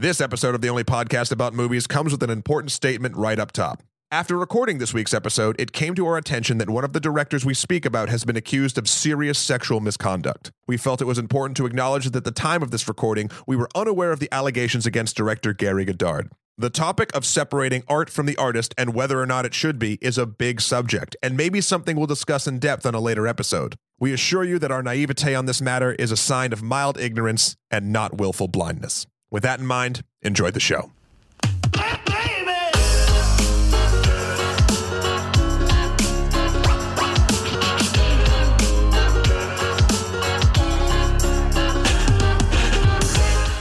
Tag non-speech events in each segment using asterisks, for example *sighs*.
This episode of the only podcast about movies comes with an important statement right up top. After recording this week's episode, it came to our attention that one of the directors we speak about has been accused of serious sexual misconduct. We felt it was important to acknowledge that at the time of this recording, we were unaware of the allegations against director Gary Goddard. The topic of separating art from the artist and whether or not it should be is a big subject, and maybe something we'll discuss in depth on a later episode. We assure you that our naivete on this matter is a sign of mild ignorance and not willful blindness. With that in mind, enjoy the show.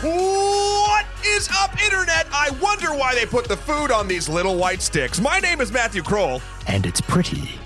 What is up, Internet? I wonder why they put the food on these little white sticks. My name is Matthew Kroll, And it's pretty,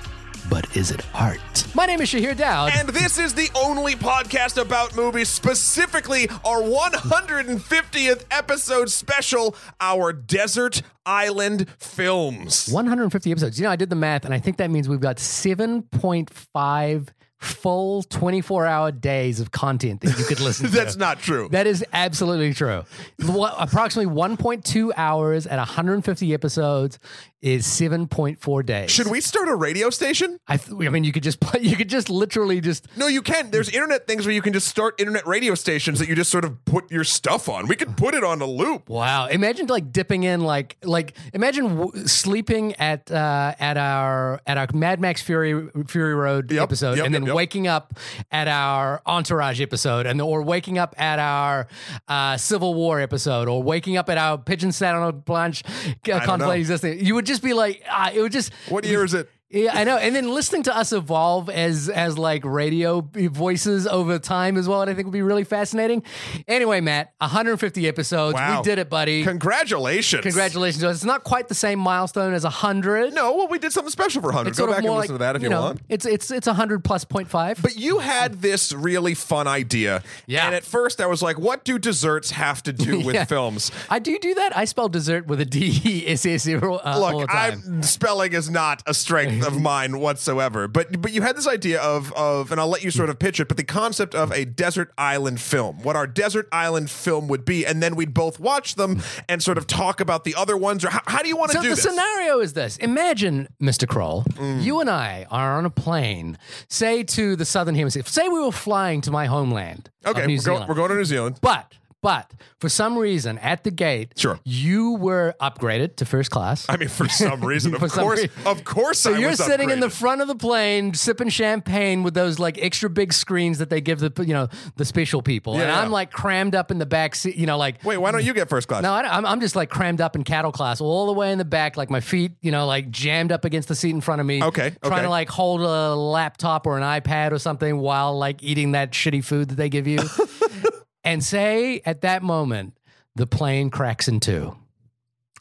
but is it art? My name is Shahir Daud. and this is the only podcast about movies, specifically our 150th episode special, our Desert Island films. 150 episodes. You know, I did the math, and I think that means we've got 7.5 full 24 hour days of content that you could listen *laughs* to. That's not true. That is absolutely true. Approximately 1.2 hours at 150 episodes is 7.4 days. Should we start a radio station? I, th- I mean, you could just put, *laughs* you could just literally just No, you can. There's internet things where you can just start internet radio stations that you just sort of put your stuff on. We could put it on a loop. Wow! Imagine like dipping in, like like imagine w- sleeping at uh, at our at our Mad Max Fury Fury Road Yep, episode, yep, and then yep, waking up at our Entourage episode, and or waking up at our uh, Civil War episode, or waking up at our Pigeon Sat on a Branch uh, don't Contemplating know. Existence. You would just be like, ah, it would just. What year is it? Yeah, I know. And then listening to us evolve as as like radio voices over time as well, and I think would be really fascinating. Anyway, Matt, 150 episodes. Wow. We did it, buddy. Congratulations. Congratulations. It's not quite the same milestone as 100. No, well, we did something special for 100. It's Go back and listen like, to that if you, know, want. It's it's it's 100 plus point five. But you had this really fun idea. Yeah. And at first I was like, what do desserts have to do *laughs* with Yeah. films? I do do that. I spell dessert with a D E S S uh, all the Look, time. I'm spelling is not a strength of mine whatsoever. But but you had this idea of of and I'll let you sort of pitch it, but the concept of a desert island film. What our desert island film would be, and then we'd both watch them and sort of talk about the other ones or how, how do you want to do this? So do the this? scenario is this: Imagine, Mr. Kroll, Mm. you and I are on a plane, say to the southern hemisphere. Say we were flying to my homeland. okay, we're, go, we're going to New Zealand. But but for some reason at the gate, Sure. you were upgraded to first class. I mean, for some reason, *laughs* For of some course, of course, So I you're sitting in the front of the plane, sipping champagne with those like extra big screens that they give the you know the special people, yeah, and Yeah. I'm like crammed up in the back seat. You know, like Wait, why don't you get first class? no, I I'm, I'm just like crammed up in cattle class all the way in the back, like my feet, you know, like jammed up against the seat in front of me. Okay, Trying okay. to like hold a laptop or an iPad or something while like eating that shitty food that they give you. *laughs* and say at that moment, the plane cracks in two.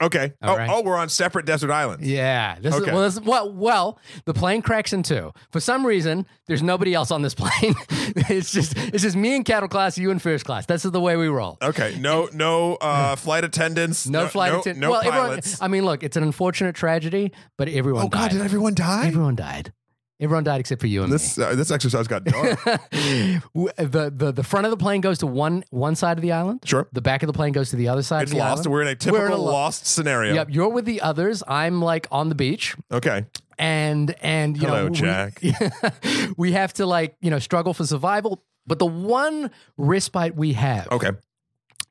Okay. All oh, right. oh, we're on separate desert islands. Yeah. This Okay. is, well, this, is- well, well, the plane cracks in two. For some reason, there's nobody else on this *laughs* plane. it's just it's just me and cattle class, you and first class. That's the way we roll. Okay. No, no uh, *laughs* flight attendants. No, flight no, attendant. No well, everyone, pilots. I mean, look, it's an unfortunate tragedy, but everyone oh God! Did everyone die? everyone died. Everyone died except for you and This uh, this exercise got dark. *laughs* the, the the front of the plane goes to one one side of the island. Sure. The back of the plane goes to the other side it's of the lost. island. We're in a typical in a lo- lost scenario. Yep, you're with the others. I'm like on the beach. Okay. and and you Hello, know we- Jack. *laughs* we have to like you know struggle for survival but the one respite we have Okay.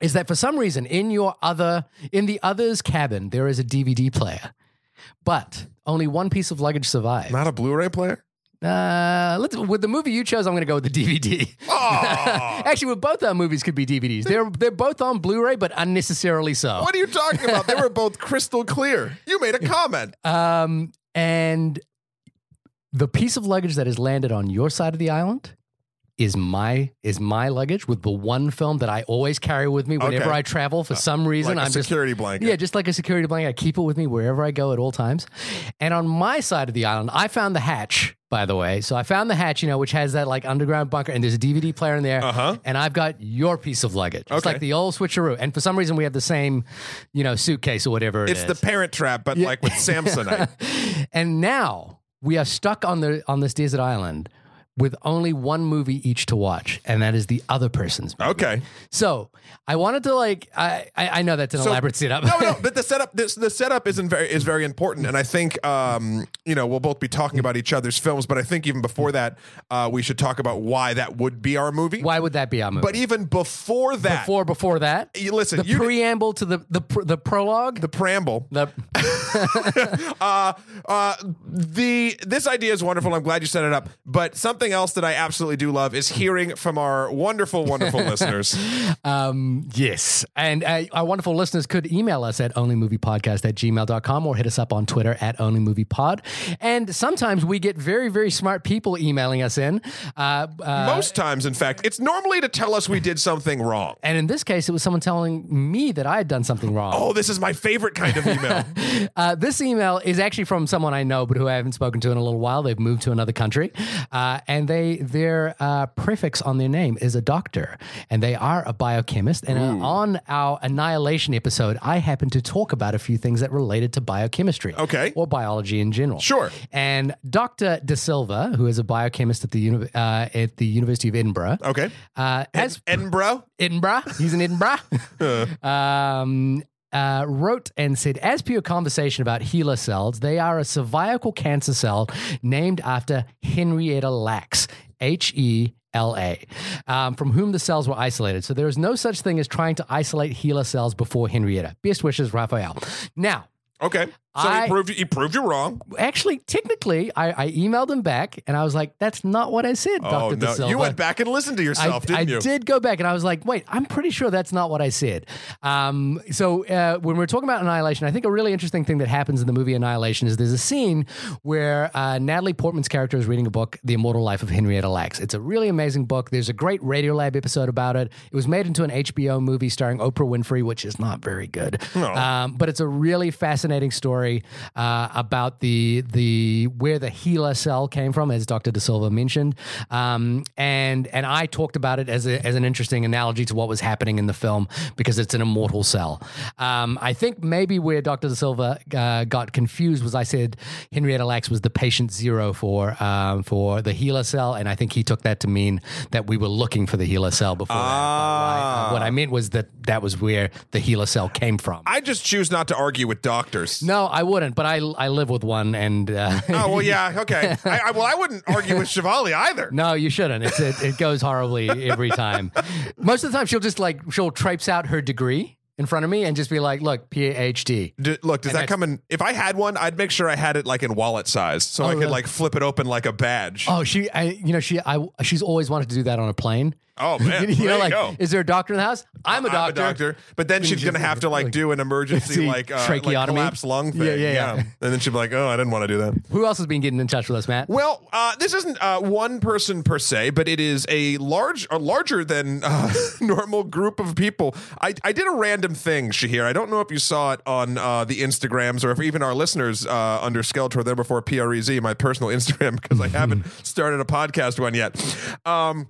is that for some reason in your other in the other's cabin there is a dvd player but only one piece of luggage survived Not a Blu-ray player. uh, let's, with the movie you chose i'm going to go with the dvd Oh, *laughs* actually with both our movies could be dvds they're they're both on blu-ray but unnecessarily so what are you talking about? They were *laughs* both crystal clear. You made a comment. Um, and the piece of luggage that has landed on your side of the island is my is my luggage with the one film that I always carry with me whenever Okay. I travel. For some reason, like a I'm just security blanket. yeah, just like a security blanket. I keep it with me wherever I go at all times. And on my side of the island, I found the hatch. By the way, so I found the hatch, you know, which has that like underground bunker, and there's a DVD player in there. Uh-huh. And I've got your piece of luggage. It's Okay. like the old switcheroo. And for some reason, we have the same, you know, suitcase or whatever. it It's the. Parent Trap, but like with *laughs* Samsonite. and now we are stuck on the on this desert island with only one movie each to watch, and that is the other person's movie. Okay. So I wanted to like I I, I know that's an So- elaborate setup. no, no, *laughs* but the setup, this, the setup isn't very is very important, and I think um, you know we'll both be talking about each other's films, but I think even before that, uh, we should talk about why that would be our movie. Why would that be our movie? But even before that, before before that, you listen, the you preamble to the the pr- the prologue, the preamble. the *laughs* uh, uh, the this idea is wonderful. I'm glad you set it up. But something else that I absolutely do love is hearing from our wonderful, wonderful *laughs* listeners. Um, yes. And uh, our wonderful listeners could email us at onlymoviepodcast at gmail.com or hit us up on Twitter at onlymoviepod. And sometimes we get very, very smart people emailing us in. Uh, uh, Most times, in fact, it's normally to tell us we did something wrong. and in this case, it was someone telling me that I had done something wrong. Oh, this is my favorite kind of email. *laughs* Uh, this email is actually from someone I know, but who I haven't spoken to in a little while. They've moved to another country, uh, and they their uh, prefix on their name is a doctor, and they are a biochemist. And uh, on our annihilation episode, I happened to talk about a few things that related to biochemistry, Okay. or biology in general. Sure. And Dr. De Silva, who is a biochemist at the uni- uh, at the University of Edinburgh, Okay. uh, has Edinburgh. Edinburgh. He's in Edinburgh. *laughs* um, uh, wrote and said, as per your conversation about HeLa cells, they are a cervical cancer cell named after Henrietta Lacks, H E L A, um, from whom the cells were isolated. So there is no such thing as trying to isolate HeLa cells before Henrietta. Best wishes, Raphael. Now, Okay. So I- he proved he proved you wrong. actually, technically, I, I emailed him back and I was like, that's not what I said, Oh De no! You went back and listened to yourself, I, didn't I you? I did go back and I was like, wait, I'm pretty sure that's not what I said. Um, so uh, when we're talking about Annihilation, I think a really interesting thing that happens in the movie Annihilation is there's a scene where uh, Natalie Portman's character is reading a book, The Immortal Life of Henrietta Lacks. It's a really amazing book. There's a great Radiolab episode about it. It was made into an HBO movie starring Oprah Winfrey, which is not very good. Um, but it's a really fascinating story uh, about the the where the HeLa cell came from, as Dr. De Silva mentioned, um, and and I talked about it as a, as an interesting analogy to what was happening in the film because it's an immortal cell. Um, I think maybe where Dr. De Silva uh, got confused was I said Henrietta Lacks was the patient zero for um, for the HeLa cell, and I think he took that to mean that we were looking for the HeLa cell before. that. Ah. I- uh, what I meant was that that was where the HeLa cell came from. I just choose not to argue with doctors. No, I wouldn't, but I I live with one, and uh, Oh well, *laughs* yeah, okay. I, I, well, I wouldn't argue with Chevalier either. no, you shouldn't. It's, it it goes horribly every time. Most of the time, she'll just like she'll traipse out her degree in front of me and just be like, "Look, PhD." D- look, does that come in? If I had one, I'd make sure I had it like in wallet size, so I could really? like flip it open like a badge. Oh, she, I, you know, she, I, she's always wanted to do that on a plane. Oh, *laughs* man, you, know, you like, go. is there a doctor in the house? I'm a doctor. I'm a doctor, but then she's gonna have to like like- do an emergency *laughs* like uh, like tracheotomy? collapse lung thing. Yeah, yeah, yeah. and then she'll be like, "Oh, I didn't want to do that." Who else has been getting in touch with us, Matt? Well, uh, this isn't uh, one person per se, but it is a large, a larger than *laughs* uh, normal group of people. I, I did a random thing, Shahir. I don't know if you saw it on uh, the Instagrams or if even our listeners uh, under Skeletor there before PREZ, my personal Instagram, because I haven't started a podcast one yet. Um,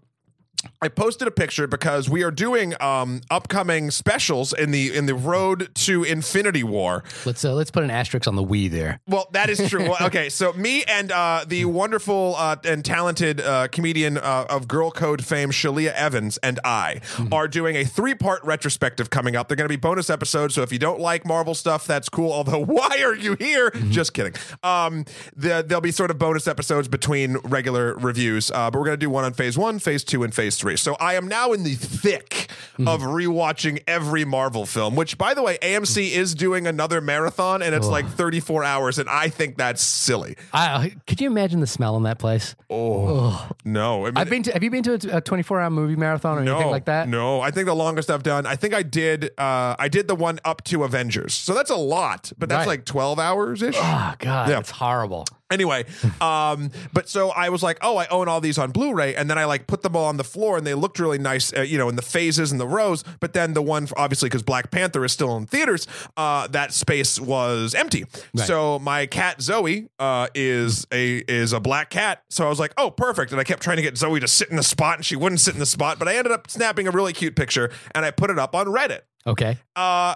I posted a picture because we are doing um, upcoming specials in the in the road to Infinity War. Let's uh, let's put an asterisk on the we there. Well, that is true. Well, *laughs* okay, so me and uh, the wonderful uh, and talented uh, comedian uh, of Girl Code fame, Shalia Evans, and I are doing a three part retrospective coming up. They're going to be bonus episodes, so if you don't like Marvel stuff, that's cool. Although, *laughs* why are you here? Just kidding. Um, the, there'll be sort of bonus episodes between regular reviews, uh, but we're going to do one on Phase One, Phase Two, and Phase Three. So I am now in the thick hmm. of rewatching every Marvel film. Which, by the way, AMC hmm. is doing another marathon, and it's like 34 hours, and I think that's silly. I, uh, could you imagine the smell in that place? Oh no! I mean, I've been to. Have you been to a 24 hour movie marathon or no, anything like that? No, I think the longest I've done. I think I did. Uh, I did the one up to Avengers, so that's a lot, but that's Right. like 12 hours ish. Oh God, Yeah. it's horrible. Anyway, *laughs* um, but so I was like, oh, I own all these on Blu-ray, and then I like put them all on the floor, and they looked really nice, uh, you know, in the phases and the rows. But then the one, obviously, because Black Panther is still in theaters, uh, that space was empty. So my cat Zoe uh, is a is a black cat. So I was like, oh, perfect. And I kept trying to get Zoe to sit in the spot, and she wouldn't sit in the spot. But I ended up snapping a really cute picture, and I put it up on Reddit. Okay, Uh,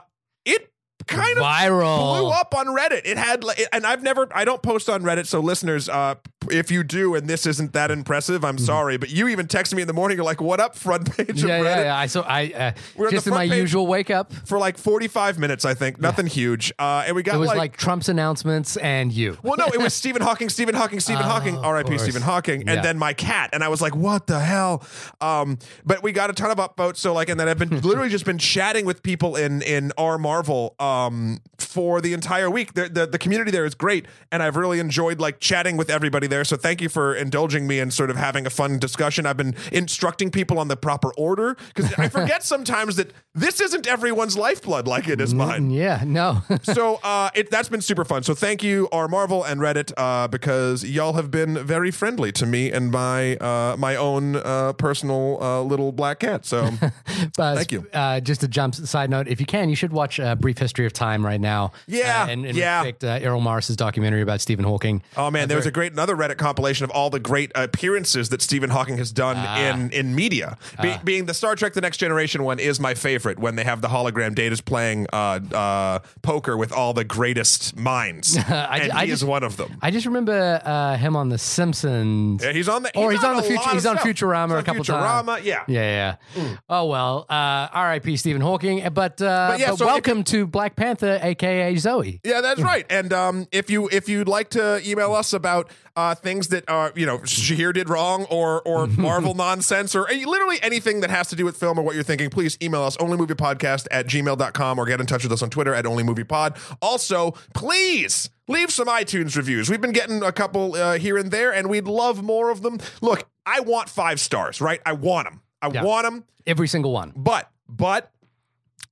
kind of viral. blew up on Reddit. It had, and I've never, I don't post on Reddit, so listeners, uh, if you do and this isn't that impressive, I'm sorry. But you even texted me in the morning. You're like, "What up, front page of Yeah, Reddit?" yeah, yeah. I so I uh, We're just in my usual wake up. For like 45 minutes, I think. Nothing huge. Uh, and we got It was like, like, Trump's announcements and you. well, no, it was Stephen Hawking, Stephen Hawking, Stephen *laughs* Hawking, R.I.P. Stephen Hawking, and Yeah. then my cat, and I was like, "What the hell?" Um, but we got a ton of upvotes, so like, and then I've been *laughs* literally just been chatting with people in in R Marvel um, for the entire week. The, the the community there is great, and I've really enjoyed like chatting with everybody there. So thank you for indulging me and sort of having a fun discussion. I've been instructing people on the proper order because I forget *laughs* sometimes that this isn't everyone's lifeblood like it is mine Yeah, no. *laughs* so uh, it, that's been super fun. So thank you, our Marvel and Reddit, uh, because y'all have been very friendly to me and my uh, my own uh, personal uh, little black cat. So *laughs* But, Thank you. Uh, just a jump side note: if you can, you should watch uh, "Brief History of Time" right now. Yeah, and, and yeah. uh, Errol Morris's documentary about Stephen Hawking. oh man, there was a great another Reddit compilation of all the great appearances that Stephen Hawking has done in in media. Be, being the Star Trek: The Next Generation one is my favorite when they have the hologram Data's playing uh, uh, poker with all the greatest minds, *laughs* I- and I he is just- one of them. I just remember uh, him on The Simpsons. Yeah, he's on the Or he's on a the future- he's on. Futurama He's a on couple Futurama, times. yeah. Yeah, yeah. Oh well. Uh, R.I.P. Stephen Hawking. But, uh, But yeah, but so welcome to Black Panther, aka Zoe. Yeah, that's right. And um, if you if you'd like to email us about uh, things that uh, you know Shahir did wrong or or *laughs* Marvel nonsense or literally anything that has to do with film or what you're thinking, please email us onlymoviepodcast at gmail.com or get in touch with us on Twitter at onlymoviepod. Also, please leave some iTunes reviews. We've been getting a couple uh, here and there, and we'd love more of them. Look, I want five stars, right? I want them. I Yeah. want them. Every single one. But but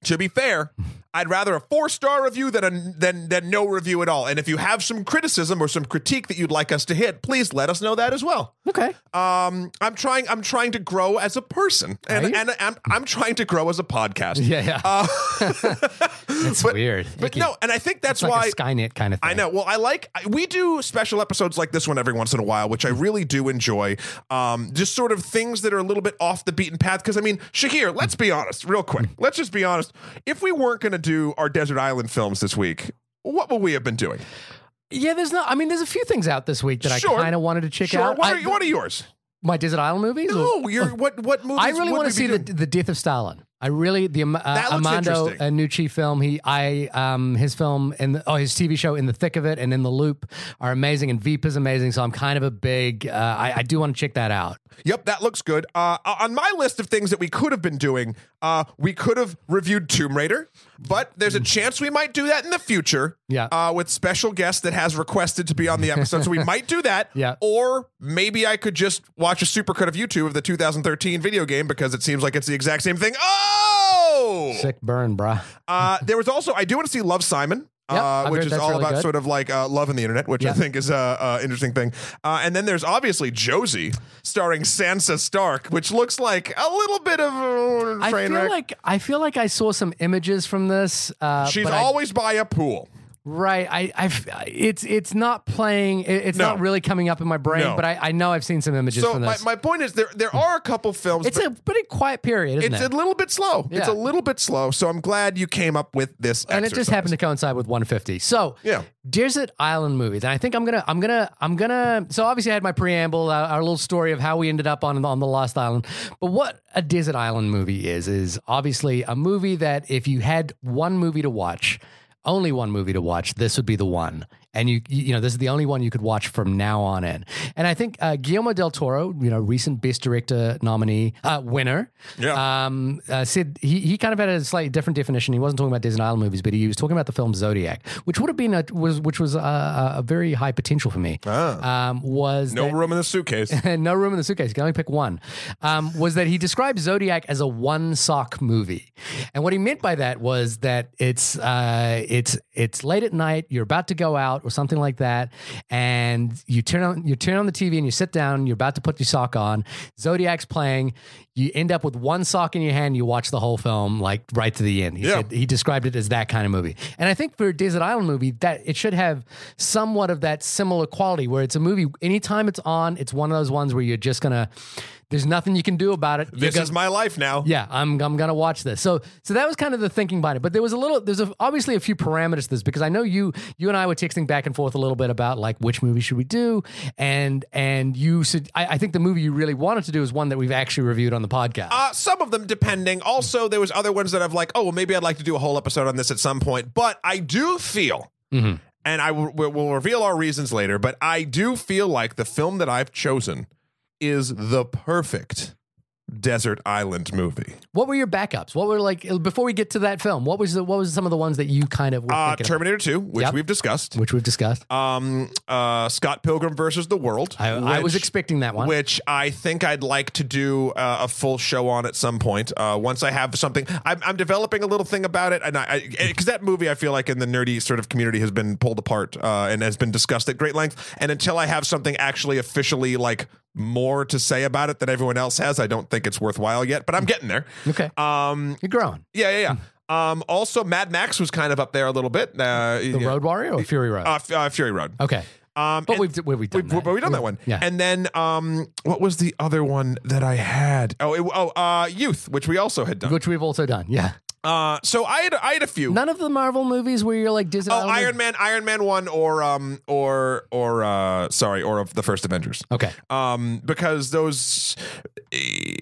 to be fair, I'd rather a four star review than a than than no review at all. And if you have some criticism or some critique that you'd like us to hit, please let us know that as well. Okay. Um, I'm trying I'm trying to grow as a person, and you? and I'm I'm trying to grow as a podcast. Yeah, yeah. Uh, *laughs* it's *laughs* but- weird. but no, and I think that's like why Skynet kind of thing. I know. Well, I like I- we do special episodes like this one every once in a while, which I really do enjoy. Um, just sort of things that are a little bit off the beaten path. Because I mean, Shahir, let's be honest, real quick. Let's just be honest. If we weren't going to do our desert island films this week, what will we have been doing? Yeah, there's no. I mean, there's a few things out this week that Sure. I kind of wanted to check Sure. out. What I- are, what are yours? my Desert Island movies? No, you're what? What movies? I really want to see the the Death of Stalin. I really the uh, That looks Armando interesting. Iannucci film. He I um his film and oh his TV show In the Thick of It and In the Loop are amazing and Veep is amazing. So I'm kind of a big. Uh, I, I do want to check that out. Yep, that looks good. Uh, on my list of things that we could have been doing, uh, we could have reviewed Tomb Raider, but there's a chance we might do that in the future. Yeah. Uh, with special guest that has requested to be on the episode, so we *laughs* might do that. Yeah. Or maybe I could just watch a supercut of YouTube of the 2013 video game because it seems like it's the exact same thing. Oh. Sick burn, bruh. Uh, there was also I do want to see Love Simon. Yep, uh, which is all really about good. sort of like uh, love in the internet, which I think is a uh, interesting thing. Uh, and then there's obviously Josie, starring Sansa Stark, which looks like a little bit of a I train feel wreck. like I feel like I saw some images from this. Uh, She's but I- always by a pool. Right. I, I it's it's not playing. It's No. not really coming up in my brain. No. But I, I know I've seen some images So from my, this. my point is there there are a couple films. it's a pretty quiet period, isn't it's it? a little bit slow. It's a little bit slow. So I'm glad you came up with this. and it just happened to coincide with 150. So Yeah. Desert Island movies, and I think I'm gonna, I'm gonna, I'm gonna. So obviously, I had my preamble, uh, our little story of how we ended up on on the Lost Island. But what a Desert Island movie is is obviously a movie that if you had one movie to watch, only one movie to watch, this would be the one. And you, you know, this is the only one you could watch from now on in. And I think uh, Guillermo del Toro, you know, recent Best Director nominee, uh, winner. Yeah. Um, uh, said he, he kind of had a slightly different definition. He wasn't talking about Disney Island movies, but he was talking about the film Zodiac, which would have been a was which was a, a, very high potential for me. Um, was Ah. no that- room in the suitcase. *laughs* no room in the suitcase. You can only pick one. Um, was that he described Zodiac as a one sock movie, and what he meant by that was that it's uh, it's it's late at night. You're about to go out or something like that, and you turn on you turn on the TV and you sit down. You're about to put your sock on. Zodiac's playing. You end up with one sock in your hand. You watch the whole film like right to the end. He Yeah. said he described it as that kind of movie. And I think for a Desert Island movie, that it should have somewhat of that similar quality where it's a movie anytime it's on, it's one of those ones where you're just gonna There's nothing you can do about it. You're This gonna- is my life now. yeah, I'm I'm gonna watch this. So so that was kind of the thinking behind it. But there was a little there's a, obviously a few parameters to this because I know you you and I were texting back and forth a little bit about like which movie should we do, and and you said I, I think the movie you really wanted to do is one that we've actually reviewed on the podcast. Uh, some of them, depending. Also, there was other ones that I've like, oh, well, maybe I'd like to do a whole episode on this at some point. But I do feel, Mhm. and I will we'll reveal our reasons later. But I do feel like the film that I've chosen is the perfect desert island movie. What were your backups? What were like before we get to that film? What was the, what was some of the ones that you kind of were Uh, Terminator Two, which Yep. we've discussed. which we've discussed? Um, uh, Scott Pilgrim versus the World. I, I was expecting that one. which I think I'd like to do uh, a full show on at some point. Uh, once I have something, I'm, I'm developing a little thing about it, and I because that movie I feel like in the nerdy sort of community has been pulled apart uh, and has been discussed at great length. And until I have something actually officially like more to say about it than everyone else has, I don't think it's worthwhile yet. But I'm getting there. okay, Um, you're growing. yeah, yeah, yeah. Um, also, Mad Max was kind of up there a little bit. Uh, The Road Warrior or Fury Road? uh, uh, Fury Road. okay, Um, but we've we've, we've done we, that. but we done that one. Yeah. And then um, what was the other one that I had? Oh, it, oh, uh, Youth, which we also had done. which we've also done. Yeah. Uh, so I had I had a few. None of the Marvel movies where you're like Disney. Oh, Iron Man, Iron Man one, or um, or or uh, sorry, or of the first Avengers. Okay. Um, because those eh,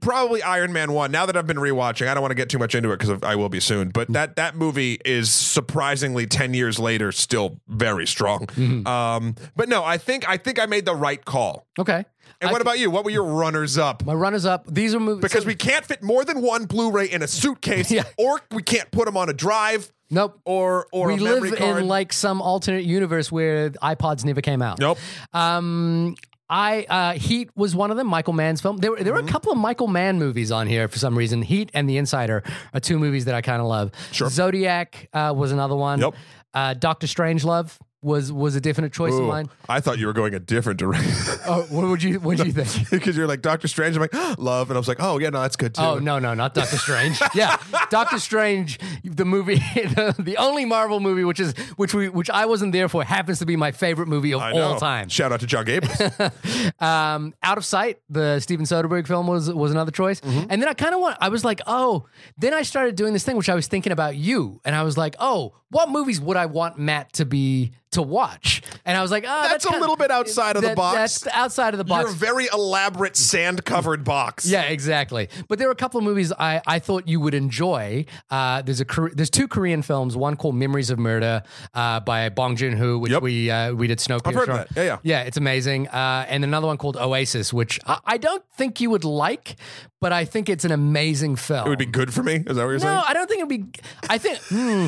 probably Iron Man one. Now that I've been rewatching, I don't want to get too much into it because I will be soon. Mm. But that that movie is surprisingly ten years later still very strong. Mm-hmm. Um, but no, I think I think I made the right call. Okay. And I- what about you? What were your runners up? my runners up? These are movies Because we can't fit more than one Blu-ray in a suitcase, *laughs* Yeah. or we can't put them on a drive, Nope. or or we live card. in like some alternate universe where iPods never came out. nope. Um, I uh, Heat was one of them. Michael Mann's film. There were there were Mm-hmm. a couple of Michael Mann movies on here for some reason. Heat and The Insider are two movies that I kind of love. Sure. Zodiac uh, was another one. Yep. Uh, Doctor Strangelove was was a definite choice of mine. I thought you were going a different direction *laughs* Oh, what would you what do you think? *laughs* because you're like Doctor Strange. I'm like love, and I was like, oh yeah, no, that's good too. Oh no, no, not Doctor Strange. *laughs* yeah, Doctor Strange, the movie, the, the only Marvel movie which is which we which I wasn't there for happens to be my favorite movie of all time. Shout out to John Gabris. Um, Out of Sight, the Steven Soderbergh film was was another choice, Mm-hmm. and then I kind of want. I was like, oh. Then I started doing this thing, which I was thinking about you, and I was like, oh, what movies would I want Matt to be to watch? And I was like, oh, That's a kinda- little bit outside of the box. That's outside of the box. Your very elaborate sand-covered box. Yeah, exactly. But there were a couple of movies I, I thought you would enjoy. Uh, there's a there's two Korean films. One called Memories of Murder uh, by Bong Joon Ho, which Yep. we uh, we did Snowpiercer. I've heard that. Yeah, yeah. yeah. It's amazing. Uh, and another one called Oasis, which I, I don't think you would like, but I think it's an amazing film. It would be good for me. Is that what you're no, saying? No, I don't think it'd be. I think. hmm.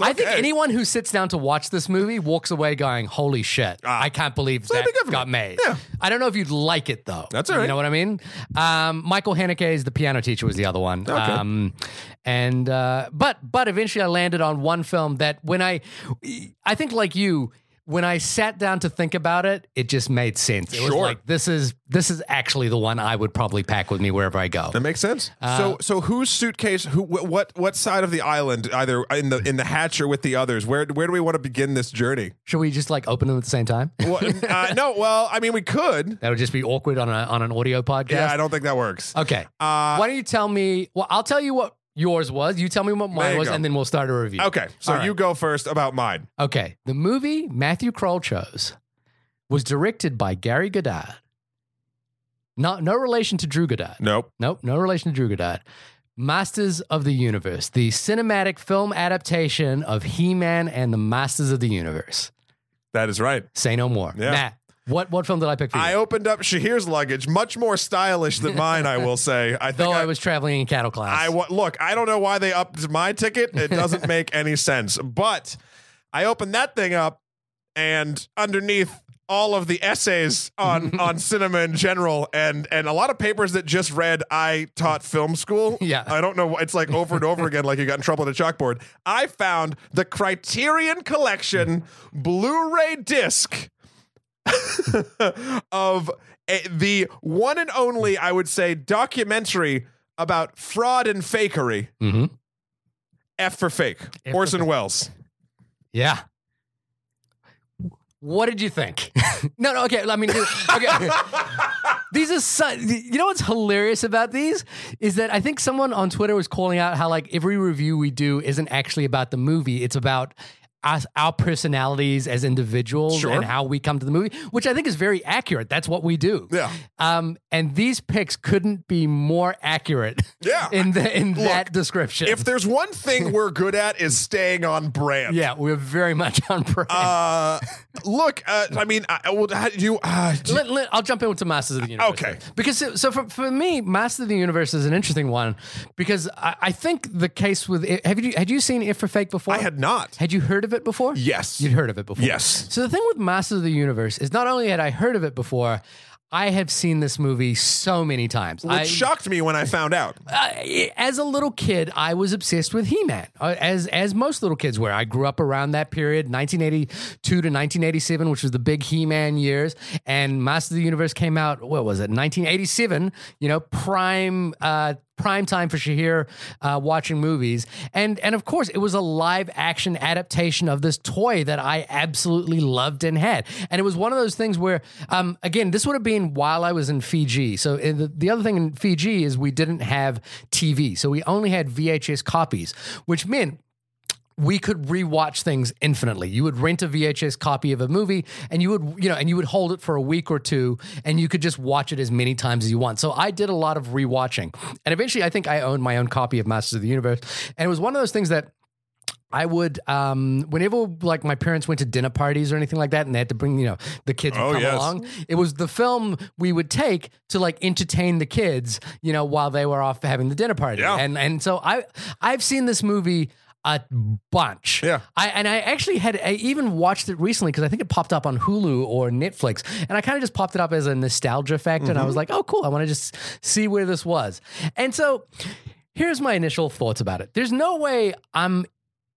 I think okay. anyone who sits down to watch this movie walks away going, "Holy shit! I can't believe that be good for got made." Yeah. I don't know if you'd like it though. That's all You know what I mean? Um, Michael is The Piano Teacher was the other one. Um, and uh, but but eventually I landed on one film that when I, I think like you. When I sat down to think about it, it just made sense. It was Sure. like this is this is actually the one I would probably pack with me wherever I go. That makes sense. Uh, so, so whose suitcase? Who? wh- What? What side of the island? Either in the in the hatch or with the others? Where? Where do we want to begin this journey? Should we just like open them at the same time? Well, *laughs* uh, no. Well, I mean, we could. That would just be awkward on a on an audio podcast. Yeah, I don't think that works. okay. Uh, Why don't you tell me? Well, I'll tell you what yours was. You tell me what mine was, go. and then we'll start a review. Okay, so right. you go first about mine. Okay. The movie Matthew Kroll chose was directed by Gary Goddard. Not no relation to Drew Goddard. Nope. Nope, no relation to Drew Goddard. Masters of the Universe, the cinematic film adaptation of He-Man and the Masters of the Universe. That is right. Say no more. Yeah. Matt, what what film did I pick for you? I opened up Shahir's luggage, much more stylish than mine. I will say. I think Though I, I, was traveling in cattle class. I look. I don't know why they upped my ticket. It doesn't *laughs* make any sense. But I opened that thing up, and underneath all of the essays on *laughs* on cinema in general, and and a lot of papers that just read I taught film school. Yeah. I don't know. It's like over and over again, like you got in trouble at a chalkboard. I found the Criterion Collection *laughs* Blu-ray disc *laughs* of a, the one and only, I would say, documentary about fraud and fakery. Mhm. F for fake. F for Orson fake. Welles. Yeah. What did you think? *laughs* no, no, okay. I mean, okay. *laughs* these are so, you know what's hilarious about these is that I think someone on Twitter was calling out how like every review we do isn't actually about the movie; it's about us, our personalities as individuals Sure. and how we come to the movie, which I think is very accurate. That's what we do. Yeah. Um, and these picks couldn't be more accurate. Yeah. In the in that description. If there's one thing we're good at is staying on brand. yeah, we're very much on brand. Uh, look, uh, I mean, I, well, how do you? Uh, do- Let- let- I'll jump into Masters of the Universe. Okay. Because so, so for, for me, Masters of the Universe is an interesting one because I, I think the case with have you had you seen F for Fake before? I had not. Had you heard of it before? Yes. You'd heard of it before. Yes. So the thing with Masters of the Universe is not only had I heard of it before, I have seen this movie so many times. It I, shocked me when I found out. *laughs* uh, as a little kid, I was obsessed with He-Man, uh, as as most little kids were. I grew up around that period, 1982 to 1987, which was the big He-Man years, and Master of the Universe came out. What was it? 1987. You know, prime. Uh, Prime time for Shahir uh, watching movies, and and of course it was a live action adaptation of this toy that I absolutely loved and had, and it was one of those things where, um, again, this would have been while I was in Fiji. So uh, the, the other thing in Fiji is we didn't have TV, so we only had VHS copies, which meant we could rewatch things infinitely. You would rent a VHS copy of a movie and you would, you know, and you would hold it for a week or two and you could just watch it as many times as you want. So I did a lot of rewatching. And eventually I think I owned my own copy of Masters of the Universe. And it was one of those things that I would, um, whenever like my parents went to dinner parties or anything like that, and they had to bring, you know, the kids Oh, come yes. along. It was the film we would take to like entertain the kids, you know, while they were off having the dinner party. Yeah. And and so I I've seen this movie a bunch. Yeah. I and I actually had I even watched it recently because I think it popped up on Hulu or Netflix, and I kind of just popped it up as a nostalgia factor, and I mm-hmm. was like, oh cool, I want to just see where this was. And so here's my initial thoughts about it. There's no way I'm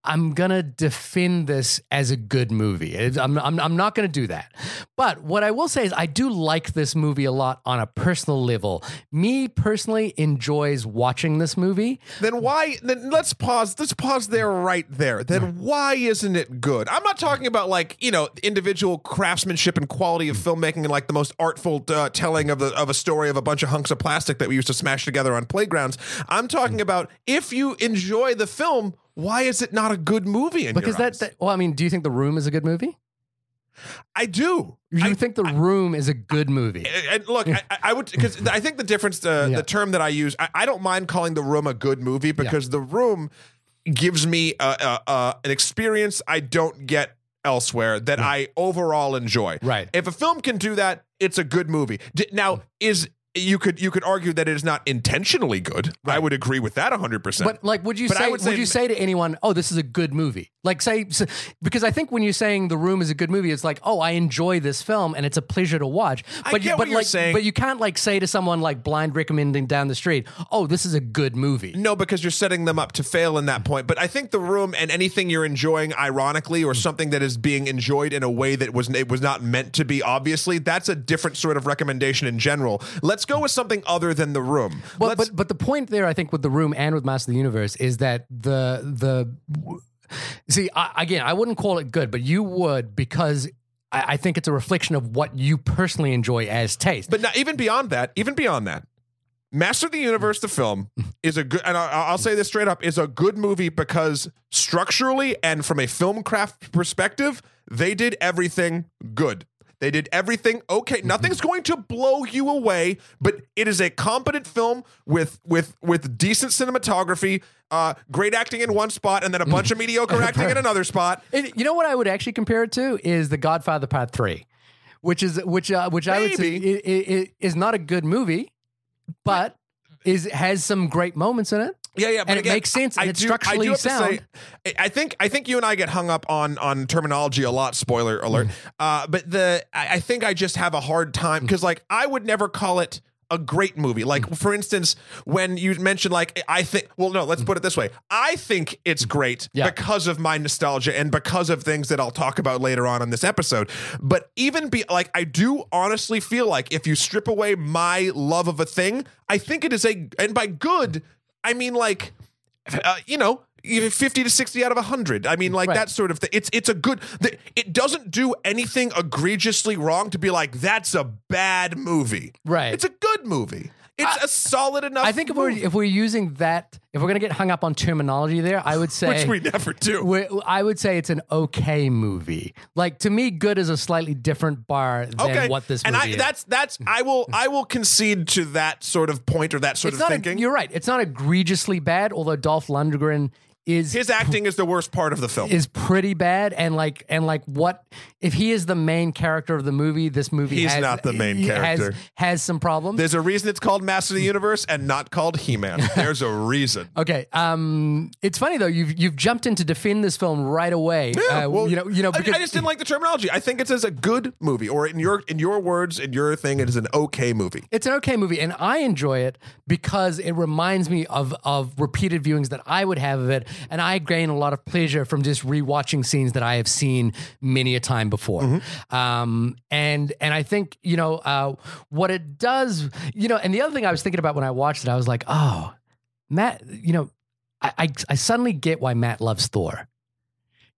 I'm gonna defend this as a good movie. I'm, I'm, I'm not gonna do that. But what I will say is I do like this movie a lot on a personal level. Me personally enjoys watching this movie. Then why? Then let's pause. Let's pause there, right there. Then why isn't it good? I'm not talking about like you know individual craftsmanship and quality of filmmaking and like the most artful uh, telling of the of a story of a bunch of hunks of plastic that we used to smash together on playgrounds. I'm talking about if you enjoy the film. Why is it not a good movie? In Because that, that well, I mean, do you think The Room is a good movie? I do. You I- think The Room is a good movie? And look, I, I would *laughs* because I think the difference, uh, Yeah. the term that I use, I, I don't mind calling the room a good movie because the room gives me a, a, a, an experience I don't get elsewhere that I overall enjoy. Right. If a film can do that, it's a good movie. D- now, is you could you could argue that it is not intentionally good. I would agree with that 100%. But like, would you But say would would, say- you say to anyone, "Oh, this is a good movie"? Like, say so- because I think when you're saying The Room is a good movie, it's like, "Oh, I enjoy this film and it's a pleasure to watch." I But get you, what but you're like, saying. but you can't like say to someone like blind recommending down the street, "Oh, this is a good movie." No, because you're setting them up to fail in that point. But I think the room and anything you're enjoying ironically or hmm. something that is being enjoyed in a way that was it was not meant to be obviously, that's a different sort of recommendation in general. Let's go with something other than the room. Well, Let's, but but the point there, I think, with the room and with Master of the Universe is that the the see I, again, I wouldn't call it good, but you would because I, I think it's a reflection of what you personally enjoy as taste. but not, even beyond that, even beyond that, Master of the Universe, the film, is a good, and I, I'll say this straight up, is a good movie because structurally and from a film craft perspective, they did everything good. They did everything okay. Nothing's going to blow you away, but it is a competent film with with with decent cinematography, uh, great acting in one spot, and then a bunch of mediocre acting in *laughs* another spot. And you know what I would actually compare it to is The Godfather Part Three, which is which uh, which I would say Maybe. i- i- i- is not a good movie, but is has some great moments in it. Yeah, yeah, but And it makes sense, and I it's do, structurally I do sound. Say, I think I think you and I get hung up on on terminology a lot. Spoiler alert. Mm. Uh, but the I, I think I just have a hard time because like I would never call it a great movie. Like Mm. for instance, when you mentioned like I think well no, let's put it this way. I think it's great Mm. Yeah. because of my nostalgia and because of things that I'll talk about later on in this episode. But even be like I do honestly feel like if you strip away my love of a thing, I think it is a and by good, I mean like uh, you know, 50 to 60 out of 100 i mean like Right. that sort of thing it's it's a good the, it doesn't do anything egregiously wrong to be like that's a bad movie Right. it's a good movie it's a solid enough I think if we're if we're using that, if we're gonna get hung up on terminology there, I would *laughs* say which we never do I would say it's an okay movie. Like to me, good is a slightly different bar than okay what this and movie I, is. that's that's i will i will concede to that sort of point or that sort it's of thinking you're right. It's not egregiously bad. Although Dolph Lundgren is his acting is the worst part of the film is pretty bad and like and like what if he is the main character of the movie this movie He's has, not the main character. has some problems there's a reason it's called master of the universe and not called he-man *laughs* there's a reason Okay. Um, it's funny though. You've you've jumped in to defend this film right away. Yeah, Uh, well, you know, you know, I- I, just didn't like the terminology. I think it's as a good movie, or in your in your words, in your thing, it is an okay movie. it's an okay movie, and I enjoy it because it reminds me of of repeated viewings that I would have of it, and I gain a lot of pleasure from just rewatching scenes that I have seen many a time before. Mm-hmm. Um, and and I think you know uh, what it does. You know, and the other thing I was thinking about when I watched it, I was like, oh, Matt. You know, I I, I suddenly get why Matt loves Thor.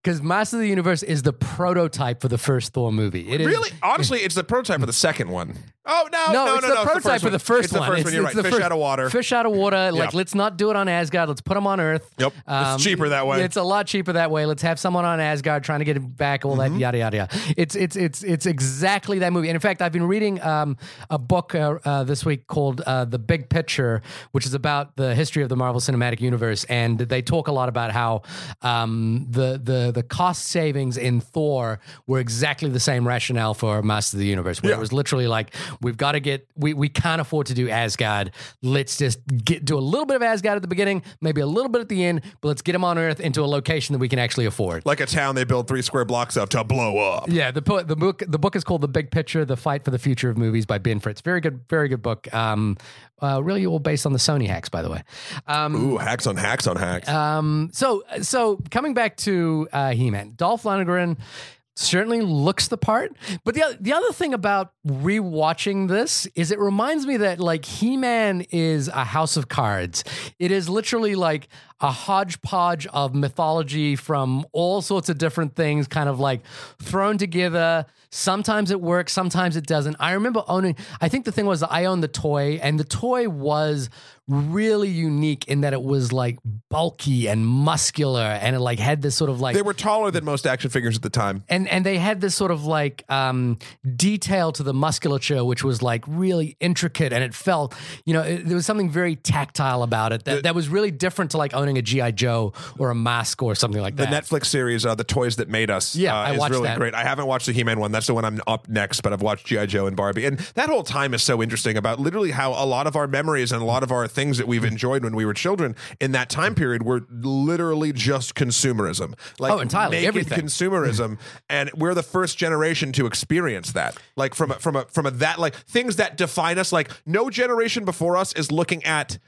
Because Master of the Universe is the prototype for the first Thor movie. It is Really, honestly, it's the prototype for the second one. Oh no, no, no, it's no, the no, prototype for the first it's the one. first It's- one. You're it's right. the Fish first- out of water. Fish out of water. Like, Yeah. let's not do it on Asgard. Let's put them on Earth. Um, Yep. It's cheaper that way. It's a lot cheaper that way. Let's have someone on Asgard trying to get it back. All Mm-hmm. that yada yada yada. It's it's it's it's exactly that movie. And in fact, I've been reading um, a book uh, uh, this week called uh, The Big Picture, which is about the history of the Marvel Cinematic Universe, and they talk a lot about how um, the the the cost savings in Thor were exactly the same rationale for Master of the Universe, where Yeah. it was literally like we've got to get we we can't afford to do Asgard. Let's just get do a little bit of Asgard at the beginning, maybe a little bit at the end, but let's get them on Earth into a location that we can actually afford. like a town they build three square blocks of to blow up. Yeah, the the book the book is called The Big Picture: The Fight for the Future of Movies by Ben Fritz. Very good, very good book. Um, uh, really all based on the Sony hacks, by the way. Um, Ooh, hacks on hacks on hacks. um, so so coming back to uh, He-Man, Dolph Lundgren certainly looks the part. But the the other thing about rewatching this is it reminds me that like He-Man is a house of cards. It is literally like a hodgepodge of mythology from all sorts of different things kind of like thrown together. Sometimes it works, sometimes it doesn't. I remember owning I think the thing was I owned the toy and the toy was really unique in that it was like bulky and muscular and it like had this sort of like they were taller than most action figures at the time. and and they had this sort of like um, detail to the musculature, which was like really intricate, and it felt, you know, it, there was something very tactile about it that, that was really different to like owning a GI Joe or a mask or something like that. The. Netflix series, uh, "The Toys That Made Us," Yeah, uh, I is really that. great. I haven't watched the He-Man one. That's the one I'm up next, but I've watched GI Joe and Barbie, and that whole time is so interesting about literally how a lot of our memories and a lot of our things that we've enjoyed when we were children in that time period were literally just consumerism, like Oh, entirely, everything. consumerism, *laughs* and we're the first generation to experience that. Like from a, from a from a that like things that define us. Like no generation before us is looking at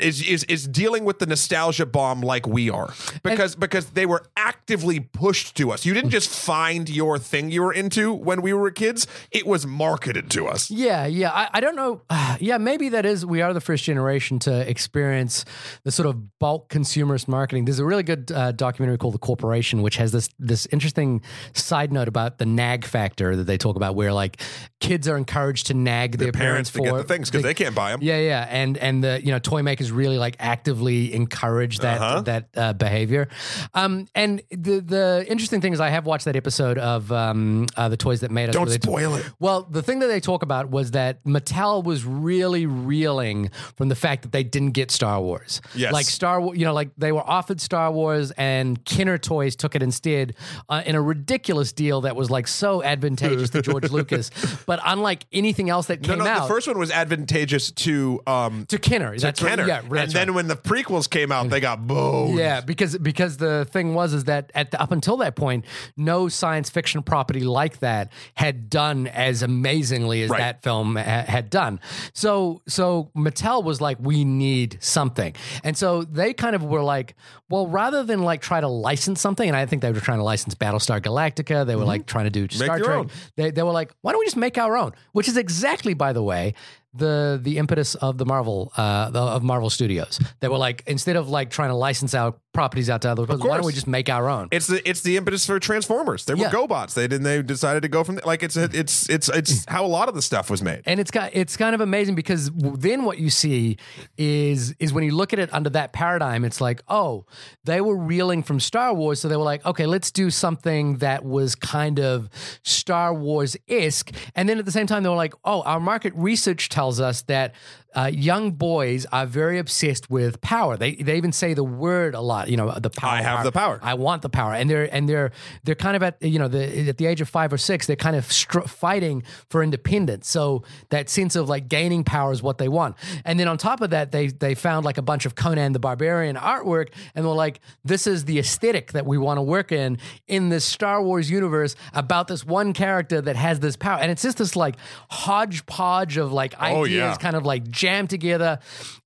is is is dealing with the nostalgia bomb like we are because because they were actively pushed to us. You didn't just find your thing you were into when we were kids; it was marketed to us. Yeah, yeah. I, I don't know. *sighs* yeah, maybe that is. We are the first generation to experience the sort of bulk consumerist marketing. There's a really good uh, documentary called The Corporation, which has this this interesting side note about the nag factor that they talk about, where like kids are encouraged to nag their, Parents to for the things because they can't buy them. Yeah, yeah, and and the you know toy makers really like actively encourage that Uh-huh. that uh, behavior. Um, and the the interesting thing is, I have watched that episode of um, uh, the toys that made us. Don't spoil it. well, the thing that they talk about was that Mattel was really reeling from the fact that they didn't get Star Wars. Yes. Like Star Wars, you know, like they were offered Star Wars and Kenner Toys took it instead uh, in a ridiculous deal that was like so advantageous to George *laughs* Lucas. But unlike anything else that No, came no, out, the first one was advantageous to um to That's right. Yeah, and that's then when the prequels came out, they got boned. Yeah, because because the thing was is that at the, up until that point, no science fiction property like that had done as amazingly as Right. that film ha- had done. So so Mattel was like, we need something, and so they kind of were like, well, rather than like try to license something, and I think they were trying to license Battlestar Galactica, they were mm-hmm. like trying to do Star Trek. own. They they were like, why don't we just make our own? Which is exactly, by the way. The the impetus of the Marvel uh, the, of Marvel Studios. that were like instead of like trying to license our properties out to other people, why don't we just make our own? It's the it's the impetus for Transformers. They were Yeah. GoBots. They didn't. They decided to go from like it's a, it's it's it's *laughs* how a lot of the stuff was made. and it's got it's kind of amazing because then what you see is is when you look at it under that paradigm it's like oh they were reeling from Star Wars so they were like okay let's do something that was kind of Star Wars isk, and then at the same time they were like oh our market research tells us that uh, young boys are very obsessed with power. They they even say the word a lot. You know, the power. I have the power. I want the power, and they're and they're they're kind of at you know the at the age of five or six, they're kind of str- fighting for independence. So that sense of like gaining power is what they want. And then on top of that, they they found like a bunch of Conan the Barbarian artwork, and they're like, this is the aesthetic that we want to work in in this Star Wars universe about this one character that has this power, and it's just this like hodgepodge of like ideas, Oh, yeah. kind of like jammed together.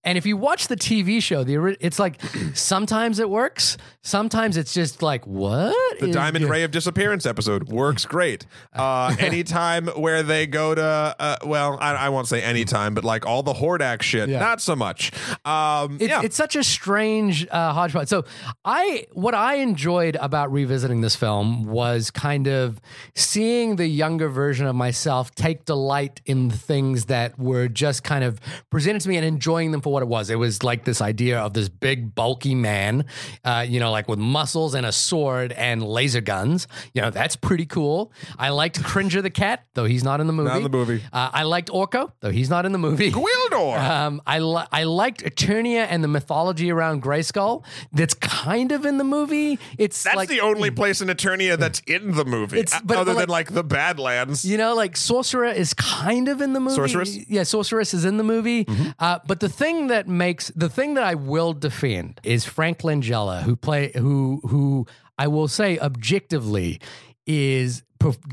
And if you watch the TV show, the it's like *clears throat* sometimes it works, sometimes it's just like what The Diamond Ray of Disappearance episode works great. Uh, *laughs* anytime where they go to, uh, well, I, I won't say anytime, but like all the Hordak shit, Yeah. not so much. Um, It's, yeah. it's such a strange uh, hodgepodge. So I, what I enjoyed about revisiting this film was kind of seeing the younger version of myself take delight in the things that were just kind of presented to me and enjoying them for what it was. It was like this idea of this big, bulky man, uh, you know, like with muscles and a sword and laser guns. You know, that's pretty cool. I liked Cringer the cat, though he's not in the movie. Not in the movie. Uh, I liked Orko, though he's not in the movie. Gwildor. Um, I li- I liked Eternia and the mythology around Grayskull. That's kind of in the movie. It's that's like the only place in Eternia that's in the movie, It's- uh, but- other but than like the Badlands. you know, like Sorcerer is kind of in the movie. Sorceress? yeah, Sorceress is in the movie. Uh, but the thing that makes the thing that I will defend is Frank Langella, who play who who I will say objectively is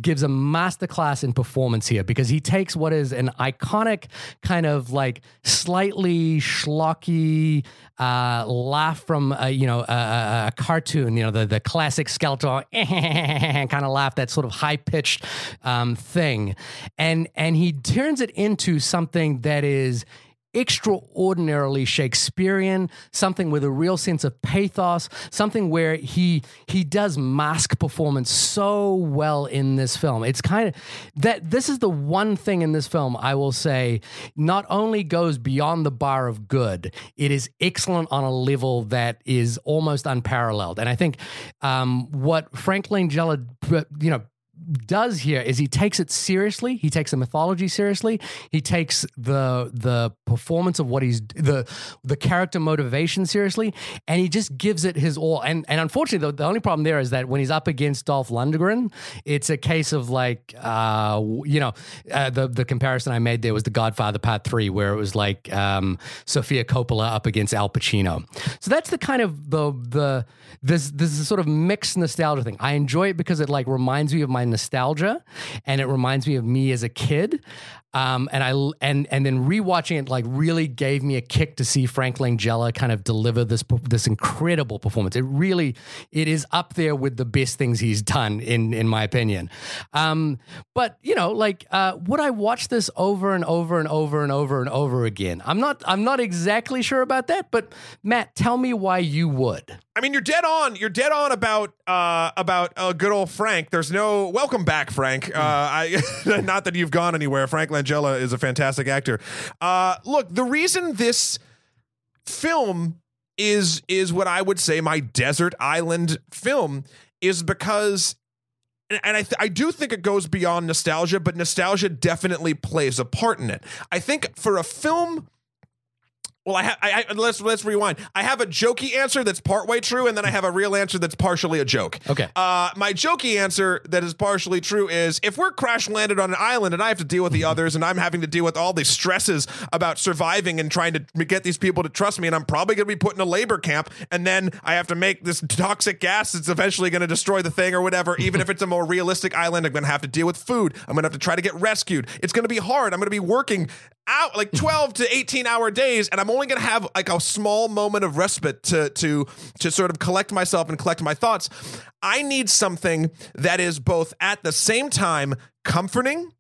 gives a masterclass in performance here because he takes what is an iconic kind of like slightly schlocky uh, laugh from a, you know a, a, cartoon, you know the the classic Skeletor *laughs* kind of laugh, that sort of high pitched um, thing, and and he turns it into something that is extraordinarily Shakespearean, something with a real sense of pathos, something where he he does mask performance so well in this film. It's kind of that this is the one thing in this film I will say not only goes beyond the bar of good, it is excellent on a level that is almost unparalleled. And I think um, what Frank Langella, you know, does here is he takes it seriously. He takes the mythology seriously. He takes the the performance of what he's the the character motivation seriously, and he just gives it his all. And and unfortunately, the, the only problem there is that when he's up against Dolph Lundgren, it's a case of like uh, you know uh, the the comparison I made there was The Godfather Part Three, where it was like um, Sofia Coppola up against Al Pacino. So that's the kind of the the this this is sort of mixed nostalgia thing. I enjoy it because it like reminds me of my nostalgia, and it reminds me of me as a kid. Um, and I and and then rewatching it like really gave me a kick to see Frank Langella kind of deliver this this incredible performance. It really it is up there with the best things he's done in in my opinion. Um, but you know, like uh, would I watch this over and over and over and over and over again? I'm not I'm not exactly sure about that. But Matt, tell me why you would. I mean, you're dead on. You're dead on about uh, about uh, good old Frank. There's no welcome back, Frank. Uh, I *laughs* not that you've gone anywhere. Frank Langella is a fantastic actor. Uh, look, the reason this film is is what I would say my desert island film is because. And and I, th- I do think it goes beyond nostalgia, but nostalgia definitely plays a part in it. I think for a film well, I, ha- I, I let's let's rewind. I have a jokey answer that's partway true, and then I have a real answer that's partially a joke. Okay. Uh, my jokey answer that is partially true is if we're crash landed on an island and I have to deal with the others, and I'm having to deal with all the stresses about surviving and trying to get these people to trust me, and I'm probably going to be put in a labor camp, and then I have to make this toxic gas that's eventually going to destroy the thing or whatever. *laughs* Even if it's a more realistic island, I'm going to have to deal with food. I'm going to have to try to get rescued. It's going to be hard. I'm going to be working out like *laughs* 12 to 18 hour days and i'm only going to have like a small moment of respite to to to sort of collect myself and collect my thoughts i need something that is both at the same time comforting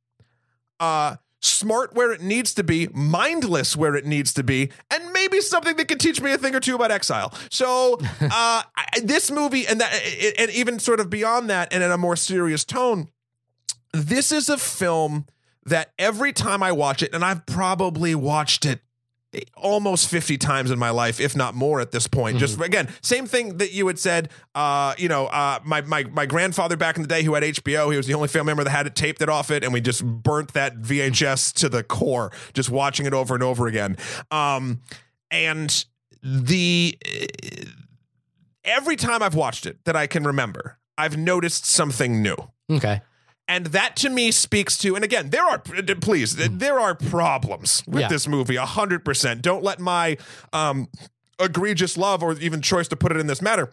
uh smart where it needs to be, mindless where it needs to be, and maybe something that can teach me a thing or two about exile. So, *laughs* uh, I, this movie, and that, and even sort of beyond that, and in a more serious tone, this is a film that every time I watch it, and I've probably watched it almost 50 times in my life if not more at this point. Just again same thing that you had said uh you know uh my my my grandfather back in the day who had HBO he was the only family member that had it taped it off it and we just burnt that VHS to the core just watching it over and over again. Um and the every time I've watched it that I can remember I've noticed something new. Okay. And that to me speaks to, and again, there are, please, there are problems with Yeah. this movie, 100%. Don't let my um, egregious love or even choice to put it in this matter